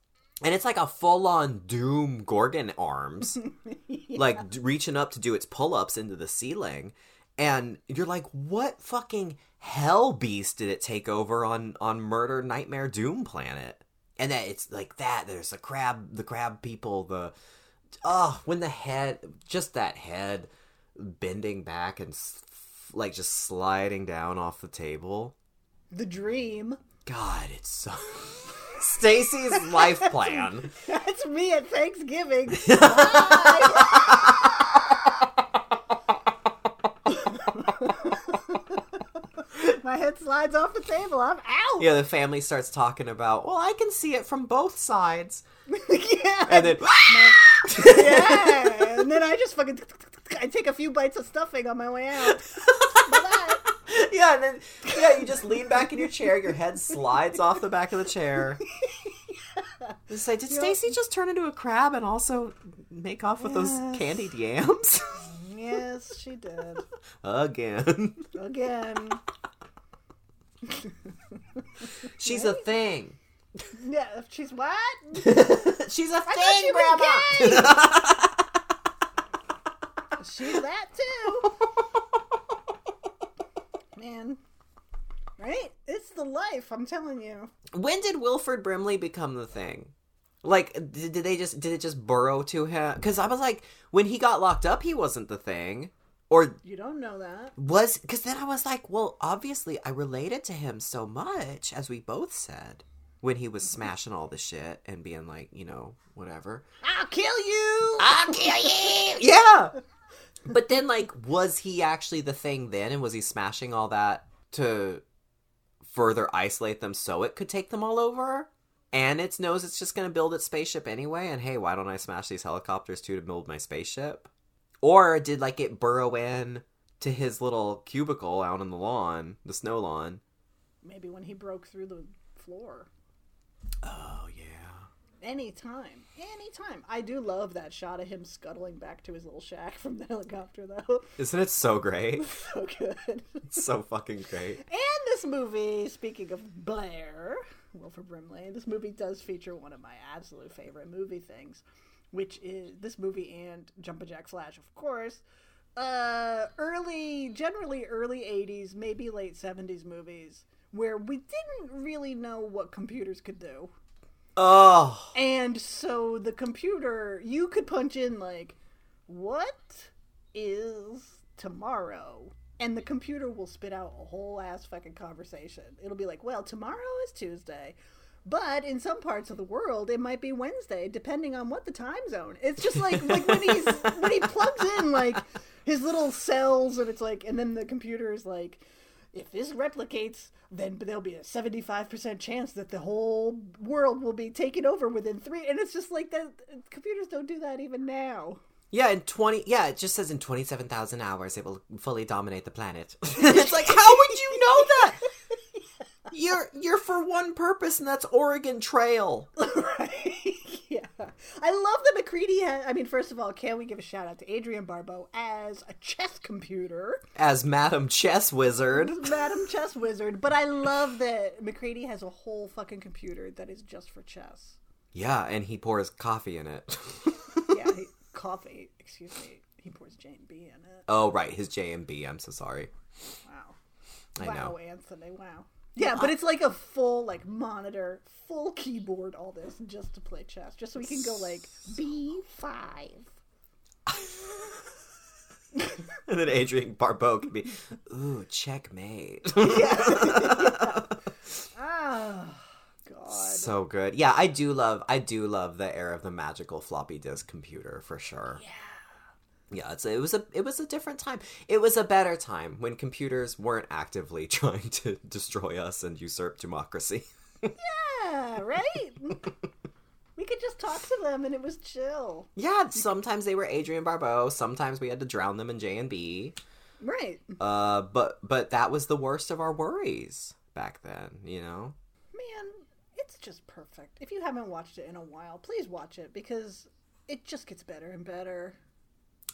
and it's like a full on doom gorgon arms like d- reaching up to do its pull-ups into the ceiling and you're like what fucking hell beast did it take over on on murder nightmare doom planet and that it's like that there's the crab the crab people the oh when the head just that head bending back and like just sliding down off the table The dream. god it's so stacie's life plan That's me at Thanksgiving. My head slides off the table. I'm out. yeah the family starts talking about well i can see it from both sides yeah. and then yeah. And then I just fucking I take a few bites of stuffing on my way out. Bye-bye. yeah and then yeah you just lean back in your chair your head slides off the back of the chair Just say, did Stacie just turn into a crab and also make off with those Yes. candied yams Yes, she did. again? Again. She's a thing. Yeah, she's what? She's a thing, she Grandma. She's that too. Man. Right? It's the life, I'm telling you. when did Wilford Brimley become the thing? Like, did, did they just did it just burrow to him? Because I was like, when he got locked up, he wasn't the thing, or You don't know that. was? Because then I was like, well, obviously, I related to him so much, as we both said, when he was smashing all the shit and being like, you know, whatever. I'll kill you! I'll kill you. Yeah. But then, like, was he actually the thing then, and was he smashing all that to further isolate them so it could take them all over? And it knows it's just going to build its spaceship anyway, and hey, why don't I smash these helicopters too to build my spaceship? Or did like it burrow in to his little cubicle out on the lawn, the snow lawn? Maybe when he broke through the floor. Oh yeah. Anytime. Anytime. I do love that shot of him scuttling back to his little shack from the helicopter, though. Isn't it so great? so good. It's so fucking great. And this movie, speaking of Blair, Wilford Brimley, this movie does feature one of my absolute favorite movie things, which is this movie and Jumpin' Jack Flash, of course. Uh, early, generally early 80s, maybe late 70s movies, where we didn't really know what computers could do. Oh, And so the computer, you could punch in like, what is tomorrow? And the computer will spit out a whole ass fucking conversation. It'll be like, well, tomorrow is Tuesday. But in some parts of the world, it might be Wednesday, depending on what the time zone. It's just like like when he's when he plugs in like his little cells, and it's like, and then the computer is like, if this replicates, then there'll be a seventy-five percent chance that the whole world will be taken over within three. And it's just like that. Computers don't do that even now. yeah. In twenty, yeah, it just says in twenty-seven thousand hours it will fully dominate the planet. it's like, how would you know that? You're you're for one purpose, and that's Oregon Trail. right? yeah. I love that MacReady had. I mean, first of all, can we give a shout out to Adrienne Barbeau as a chess computer, As Madam Chess Wizard. Madam Chess Wizard? But I love that MacReady has a whole fucking computer that is just for chess. Yeah, and he pours coffee in it. Yeah, he, coffee. Excuse me. He pours J and B in it. oh, right, his J and B. I'm so sorry. Wow. I wow, know. Anthony. Wow. Yeah, but it's like a full like monitor, full keyboard, all this just to play chess, just so we can go like B five. And then Adrienne Barbeau can be, ooh, checkmate. Ah, God. so good. Yeah, I do love I do love the era of the magical floppy disk computer for sure. Yeah. Yeah, it's it was a it was a different time. It was a better time when computers weren't actively trying to destroy us and usurp democracy. Yeah, right. we could just talk to them, and it was chill. yeah, sometimes they were Adrienne Barbeau, sometimes we had to drown them in J and B. Right, Uh but but that was the worst of our worries back then, you know? man. It's just perfect. If you haven't watched it in a while, please watch it because it just gets better and better.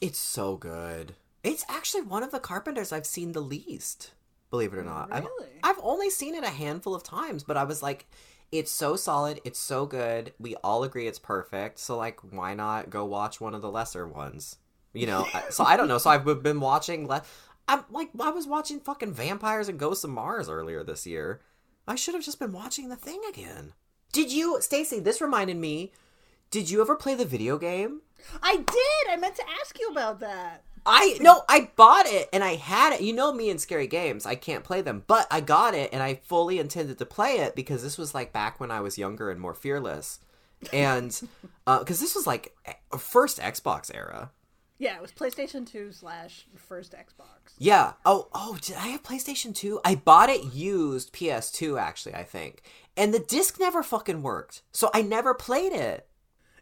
It's so good. It's actually one of the Carpenters I've seen the least. Believe it or not, Really? I've I've only seen it a handful of times, but I was like, it's so solid, it's so good. We all agree it's perfect. So like, why not go watch one of the lesser ones? You know. So I don't know. So I've been watching. Le- I'm like, I was watching fucking Vampires and Ghosts of Mars earlier this year. I should have just been watching the thing again. Did you, Stacie? This reminded me. Did you ever play the video game? I did. I meant to ask you about that. I no, I bought it and I had it. You know me and scary games, I can't play them, but I got it and I fully intended to play it because this was like back when I was younger and more fearless, and uh, because this was like first Xbox era. Yeah, it was PlayStation Two slash first Xbox. Yeah. Oh, oh, did I have PlayStation 2? I bought it used PS2 actually, I think. And the disc never fucking worked. So I never played it.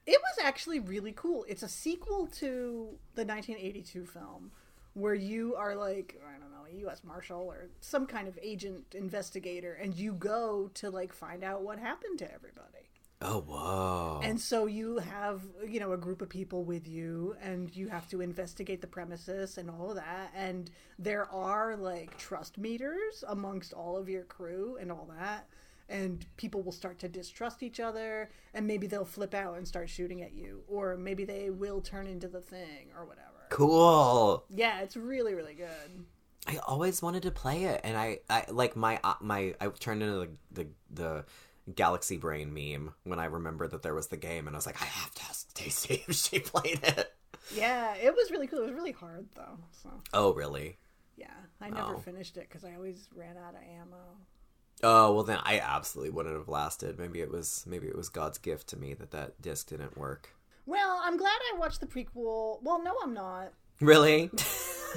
It was actually really cool. It's a sequel to the 1982 film where you are like, I don't know, a U.S. Marshal or some kind of agent investigator, and you go to like find out what happened to everybody. Oh, whoa. And so you have, you know, a group of people with you, and you have to investigate the premises and all of that. And there are like trust meters amongst all of your crew and all that. And people will start to distrust each other, and maybe they'll flip out and start shooting at you, or maybe they will turn into the thing or whatever. cool. Yeah, it's really, really good. I always wanted to play it, and I, I like my uh, my I turned into the, the the Galaxy Brain meme when I remembered that there was the game, and I was like, I have to ask Stacie if she played it. Yeah, it was really cool. It was really hard though. So Oh, really? yeah, I never Oh. finished it because I always ran out of ammo. Oh well, then I absolutely wouldn't have lasted. Maybe it was maybe it was God's gift to me that that disc didn't work. Well, I'm glad I watched the prequel. Well, no, I'm not. Really?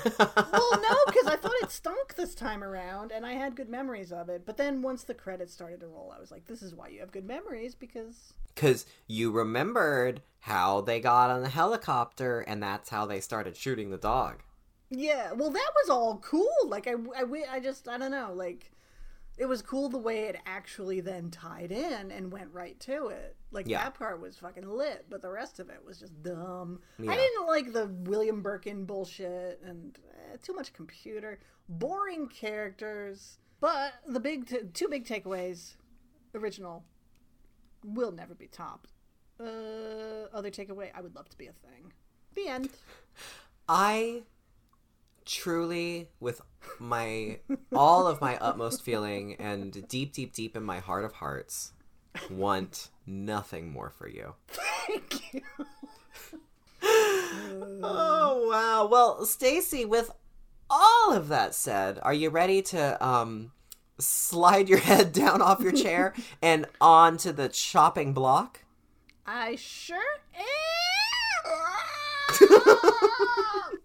Well, no, because I thought it stunk this time around, and I had good memories of it. But then once the credits started to roll, I was like, "This is why you have good memories," because Because you remembered how they got on the helicopter, and that's how they started shooting the dog. yeah, well, that was all cool. Like I, I, I just, I don't know, like it was cool the way it actually then tied in and went right to it. Like Yeah. that part was fucking lit, but the rest of it was just dumb. Yeah. I didn't like the William Birkin bullshit and eh, too much computer, boring characters. But the big, t- two big takeaways: original will never be topped. Uh, other takeaway: I would love to be a thing. The end. I truly, with my all of my utmost feeling and deep, deep, deep in my heart of hearts, want nothing more for you. Thank you. Oh wow. Well, Stacie, with all of that said, are you ready to um slide your head down off your chair and onto the chopping block? I sure am.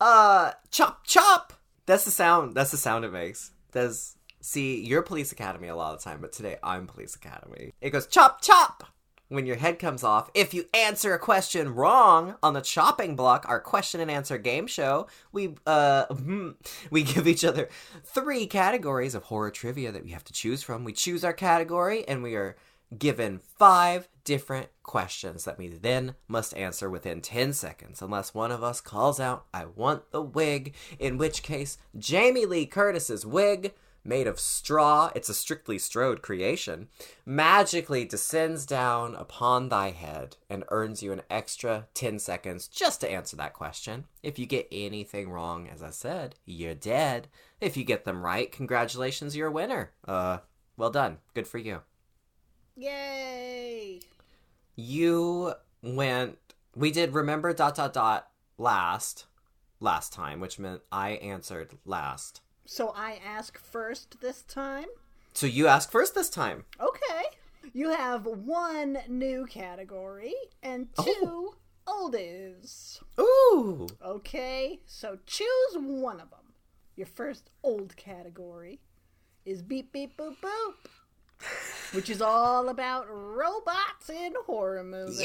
Uh chop chop. That's the sound. That's the sound it makes. Does see you're police academy a lot of the time, but today I'm police academy. It goes chop chop when your head comes off. If you answer a question wrong on the chopping block, our question and answer game show, we uh we give each other three categories of horror trivia that we have to choose from. We choose our category and we are given five different questions that we then must answer within 10 seconds, unless one of us calls out, I want the wig, in which case, Jamie Lee Curtis's wig, made of straw, it's a strictly strode creation, magically descends down upon thy head and earns you an extra 10 seconds just to answer that question. If you get anything wrong, as I said, you're dead. If you get them right, congratulations, you're a winner. Uh, well done. Good for you. Yay! you went we did remember dot dot dot last last time which meant i answered last So I ask first this time. so you asked first this time Okay. You have one new category and Oh. two oldies. ooh Okay, so choose one of them. Your first old category is Beep Beep Boop Boop, which is all about robots in horror movies.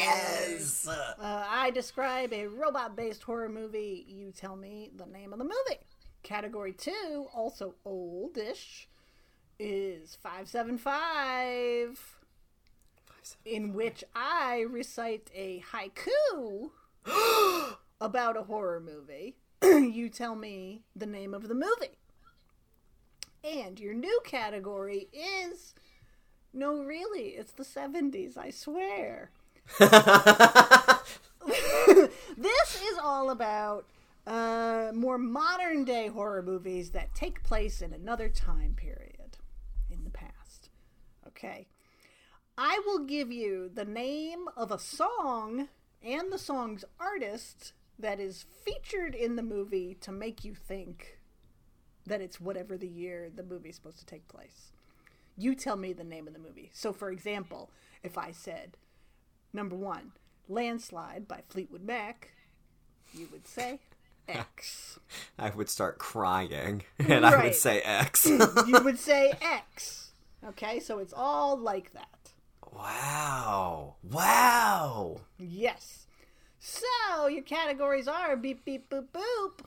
Uh, I describe a robot based horror movie. You tell me the name of the movie. Category two, also oldish, is 575, in which I recite a haiku about a horror movie. you tell me the name of the movie. And your new category is. No, really, it's the 70s, I swear. this is all about uh, more modern day horror movies that take place in another time period in the past. Okay. I will give you the name of a song and the song's artist that is featured in the movie to make you think that it's whatever the year the movie is supposed to take place. You tell me the name of the movie. So, for example, if I said, number one, Landslide by Fleetwood Mac, you would say X. i would start crying and i would say x you would say X. Okay, so it's all like that. wow wow Yes. So your categories are beep beep boop boop,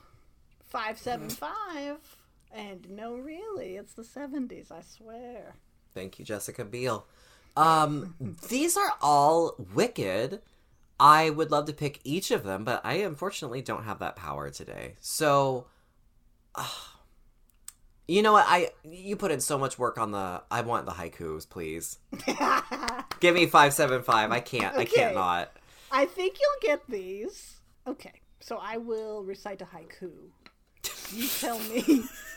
five seven mm-hmm. five, and no, really, it's the seventies. I swear. thank you jessica biel um these are all wicked i would love to pick each of them but i unfortunately don't have that power today so You know what? I you put in so much work on the. I want the haikus, please. Give me five seven five. I can't. I can't not. I think you'll get these. Okay, so I will recite a haiku. You tell me.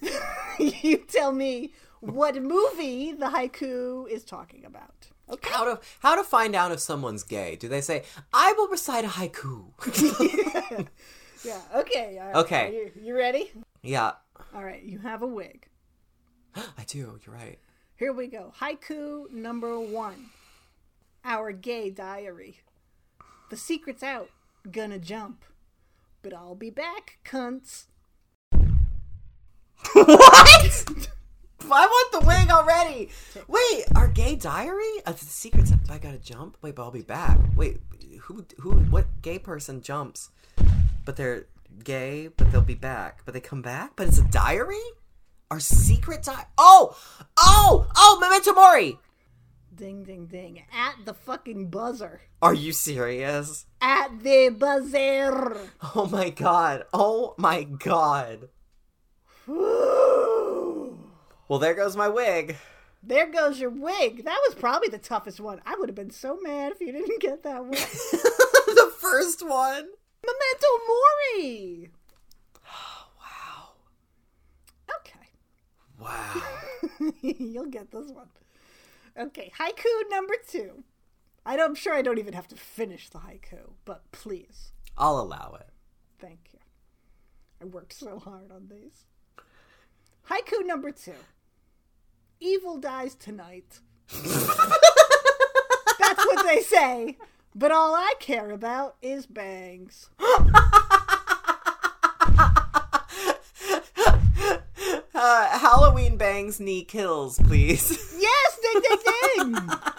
you tell me what movie the haiku is talking about. Okay. How to how to find out if someone's gay? Do they say I will recite a haiku? Yeah. Okay. all right. Okay. You, you ready? yeah, All right. You have a wig. I do. You're right. Here we go. Haiku number one. Our gay diary. The secret's out. Gonna jump. But I'll be back, cunts. what? I want the wig already. Wait, our gay diary? Uh, the secret's I gotta jump. Wait, but I'll be back. Wait, who? Who? What gay person jumps? But they're gay, but they'll be back. But they come back. But it's a diary. Our secret diary. Oh, oh, oh! Memento mori. Ding, ding, ding. At the fucking buzzer. Are you serious? At the buzzer. Oh my god. Oh my god. Well, there goes my wig. There goes your wig. That was probably the toughest one. I would have been so mad if you didn't get that one. the first one. Memento Mori. Oh, wow. Okay. Wow. You'll get this one. Okay, haiku number two. I don't, I'm sure I don't even have to finish the haiku, but please, I'll allow it. thank you. I worked so hard on these. Haiku number two. Evil dies tonight. That's what they say, but all I care about is bangs. Uh, Halloween bangs knee kills, please. Yes, ding ding ding.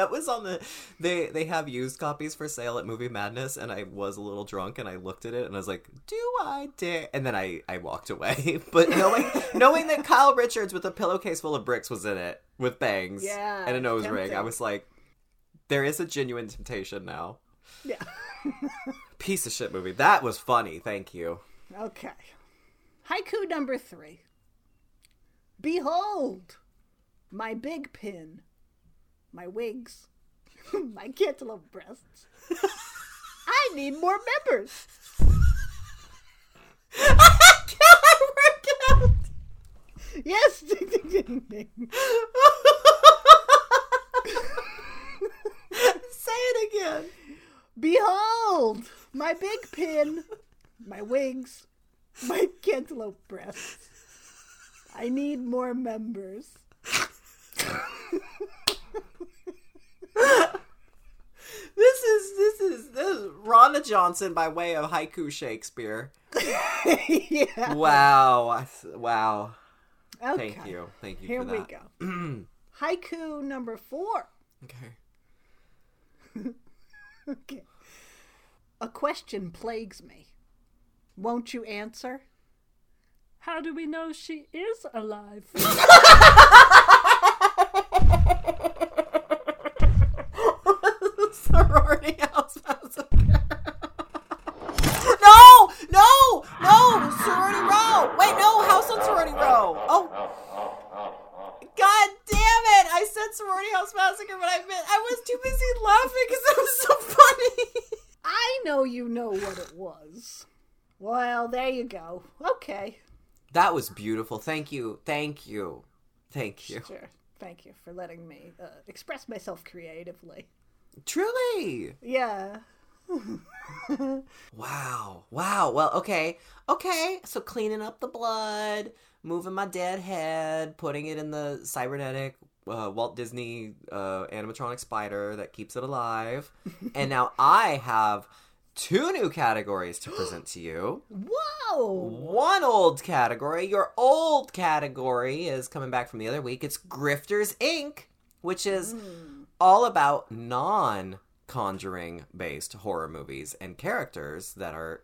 that was on the they they have used copies for sale at Movie Madness, and I was a little drunk, and I looked at it, and I was like, "Do I dare?" And then I I walked away. but knowing knowing that Kyle Richards with a pillowcase full of bricks was in it with bangs Yeah, and a nose ring, I was like, "There is a genuine temptation now." yeah. Piece of shit movie. That was funny. Thank you. Okay. Haiku number three. Behold, my big pin, my wigs, my cantaloupe breasts. I need more members. Yes, ding ding ding ding. Say it again. Behold, my big pin, my wigs, my cantaloupe breasts. I need more members. This is this is this is Rhonda Johnson by way of haiku Shakespeare. yeah. Wow. Wow. Okay. Thank you. Thank you Here for we that. go. Haiku number four. Okay. Okay. A question plagues me. Won't you answer? How do we know she is alive? House no, no, no, sorority row. Wait, no, house on sorority row. Oh, god damn it! I said sorority house massacre, but I meant I was too busy laughing because it was so funny. I know you know what it was. Well, there you go. Okay. That was beautiful. Thank you. Thank you. Thank you. Sure. Thank you for letting me uh, express myself creatively. Truly. Yeah. Wow. Wow. Well, okay. Okay. So cleaning up the blood, moving my dead head, putting it in the cybernetic uh, Walt Disney uh, animatronic spider that keeps it alive. and now I have two new categories to present to you. Whoa! One old category. Your old category is coming back from the other week. It's Grifters Inc., which is all about non conjuring based horror movies and characters that are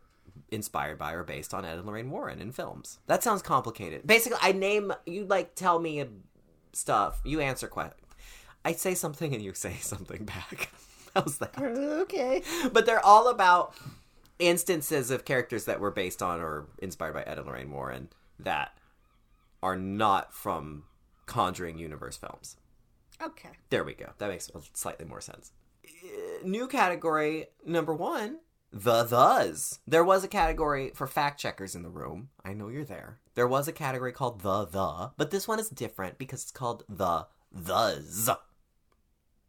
inspired by or based on Ed and Lorraine Warren in films. That sounds complicated. Basically, I name, you like tell me stuff, you answer questions. I say something and you say something back. How's that? Okay. but they're all about instances of characters that were based on or inspired by Ed and Lorraine Warren that are not from Conjuring universe films. Okay. There we go. That makes slightly more sense. Uh, New category number one the thes. There was a category for fact checkers in the room. I know you're there. There was a category called the the, but this one is different because it's called the thes.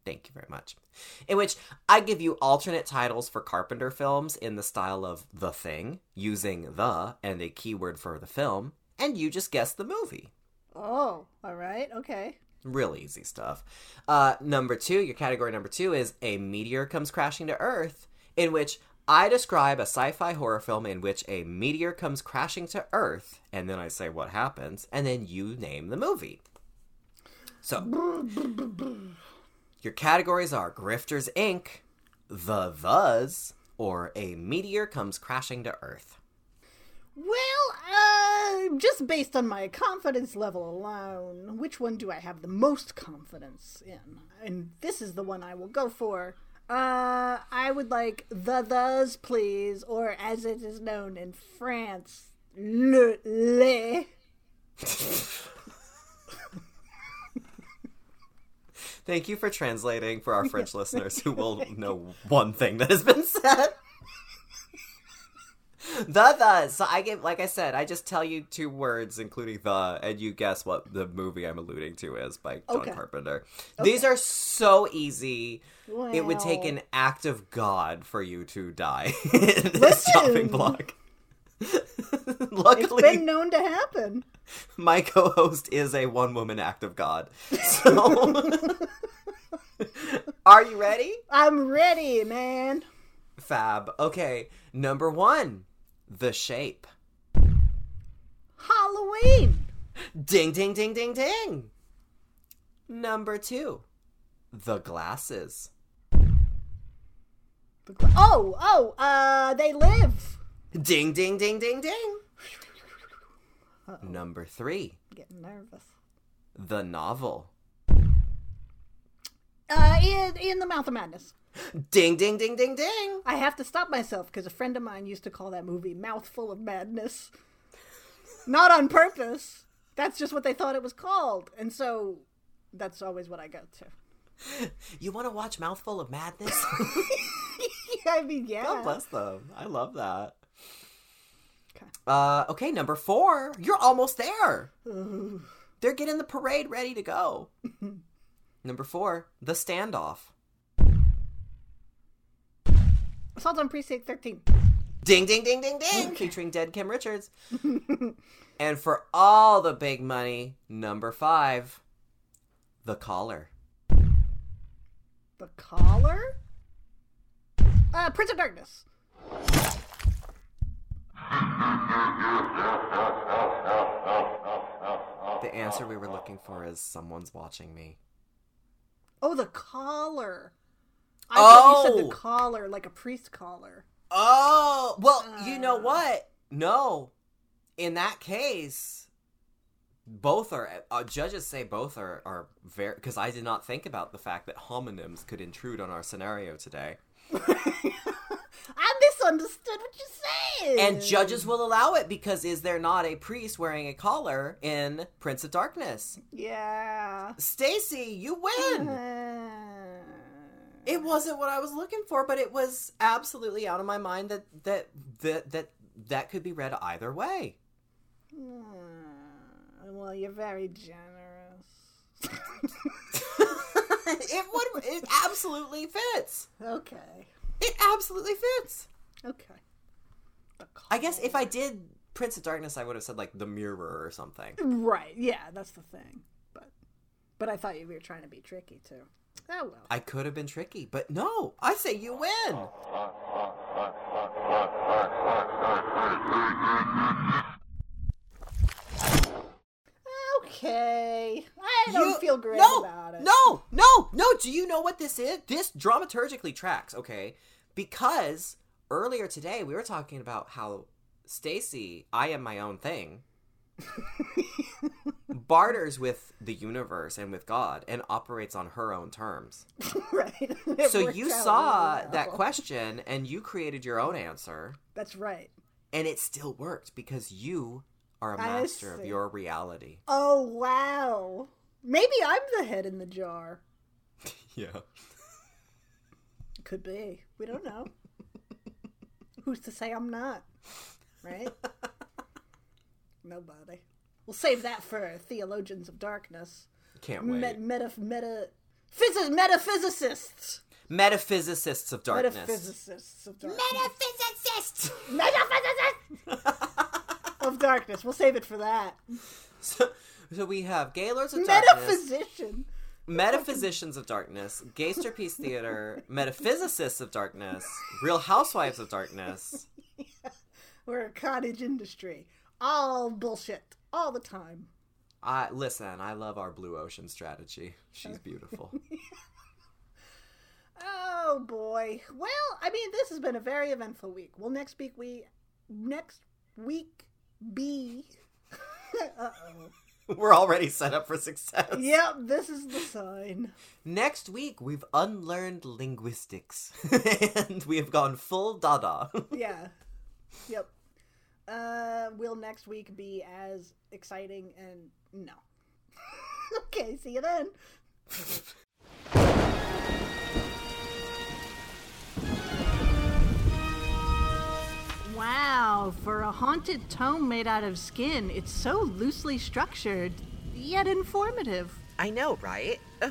Thank you very much. In which I give you alternate titles for Carpenter films in the style of The Thing, using the and a keyword for the film, and you just guess the movie. Oh, all right. Okay. Real easy stuff. Uh, number two, your category number two is A Meteor Comes Crashing to Earth, in which I describe a sci fi horror film in which a meteor comes crashing to Earth, and then I say what happens, and then you name the movie. So, your categories are Grifters Inc., The Thes, or A Meteor Comes Crashing to Earth. Well, uh, just based on my confidence level alone, which one do I have the most confidence in? And this is the one I will go for. Uh, I would like the thes, please, or as it is known in France, le le. Thank you for translating for our French listeners who will know one thing that has been said. the the so I give like I said I just tell you two words including the and you guess what the movie I'm alluding to is by John Okay. Carpenter. These are so easy. It would take an act of God for you to die in this chopping Listen. block. It's Luckily, been known to happen. my co-host is a one-woman act of God. So, are you ready? I'm ready, man. Fab. Okay, number one, The Shape. Halloween. Ding, ding, ding, ding, ding. Number two, The Glasses. The gla- Oh, oh, uh, they live. Ding, ding, ding, ding, ding. Number three, Getting nervous. The Novel. Uh, in in the Mouth of Madness. Ding, ding, ding, ding, ding. I have to stop myself because a friend of mine used to call that movie "Mouthful of Madness." Not on purpose. That's just what they thought it was called, and so that's always what I go to. You want to watch Mouthful of Madness? I mean, yeah. God bless them. I love that. Okay. Uh, okay, number four. You're almost there. They're getting the parade ready to go. number four, the standoff. Assault on Precinct 13. Ding, ding, ding, ding, ding. Featuring Dead Kim Richards. and for all the big money, number five, the collar. The Collar? Uh, Prince of Darkness. The answer we were looking for is someone's watching me. Oh, the collar. I thought you said Oh! the collar, like a priest collar. Oh, well, you know Uh. what? No. In that case, both are uh, judges say both are are very because I did not think about the fact that homonyms could intrude on our scenario today. I misunderstood what you said. And judges will allow it because is there not a priest wearing a collar in Prince of Darkness? Yeah. Stacie, you win. Uh, It wasn't what I was looking for, but it was absolutely out of my mind that that that that that could be read either way. uh, well, you're very generous. it would it absolutely fits. okay. It absolutely fits. Okay. I guess if I did Prince of Darkness, I would have said like the mirror or something. Right. Yeah, that's the thing. But but I thought you were trying to be tricky too. Oh well. I could have been tricky, but no, I say you win. Okay. I don't You- feel great no, about it. No, no, no. Do you know what this is? This dramaturgically tracks, okay? Because earlier today we were talking about how Stacie, I am my own thing, barters with the universe and with God and operates on her own terms. right. It So you saw well. that question and you created your own answer, That's right. and it still worked because you are a master of your reality. Oh wow. Maybe I'm the head in the jar. Yeah. Could be. We don't know. Who's to say I'm not? Right? Nobody. We'll save that for theologians of darkness. Can't wait. Met, meta meta physics metaphysicists. Metaphysicists of darkness. Metaphysicists of darkness. Metaphysicists! Metaphysicists of darkness. We'll save it for that. So, so we have Gaylords of Darkness, Metaphysician. Metaphysicians of Darkness, Gayster Peace Theater, Metaphysicists of Darkness, Real Housewives of Darkness. We're a cottage industry. All bullshit. All the time. I listen. I love our blue ocean strategy. She's beautiful. Oh boy. Well, I mean, this has been a very eventful week. Well, next week we next week be? uh oh. We're already set up for success. Yep, this is the sign. Next week we've unlearned linguistics and we have gone full Dada. Yeah. Yep. Uh, will next week be as exciting? And no. okay, see you then. Wow, for a haunted tome made out of skin, it's so loosely structured, yet informative. I know, right? Uh-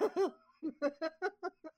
of Darkness. Yeah!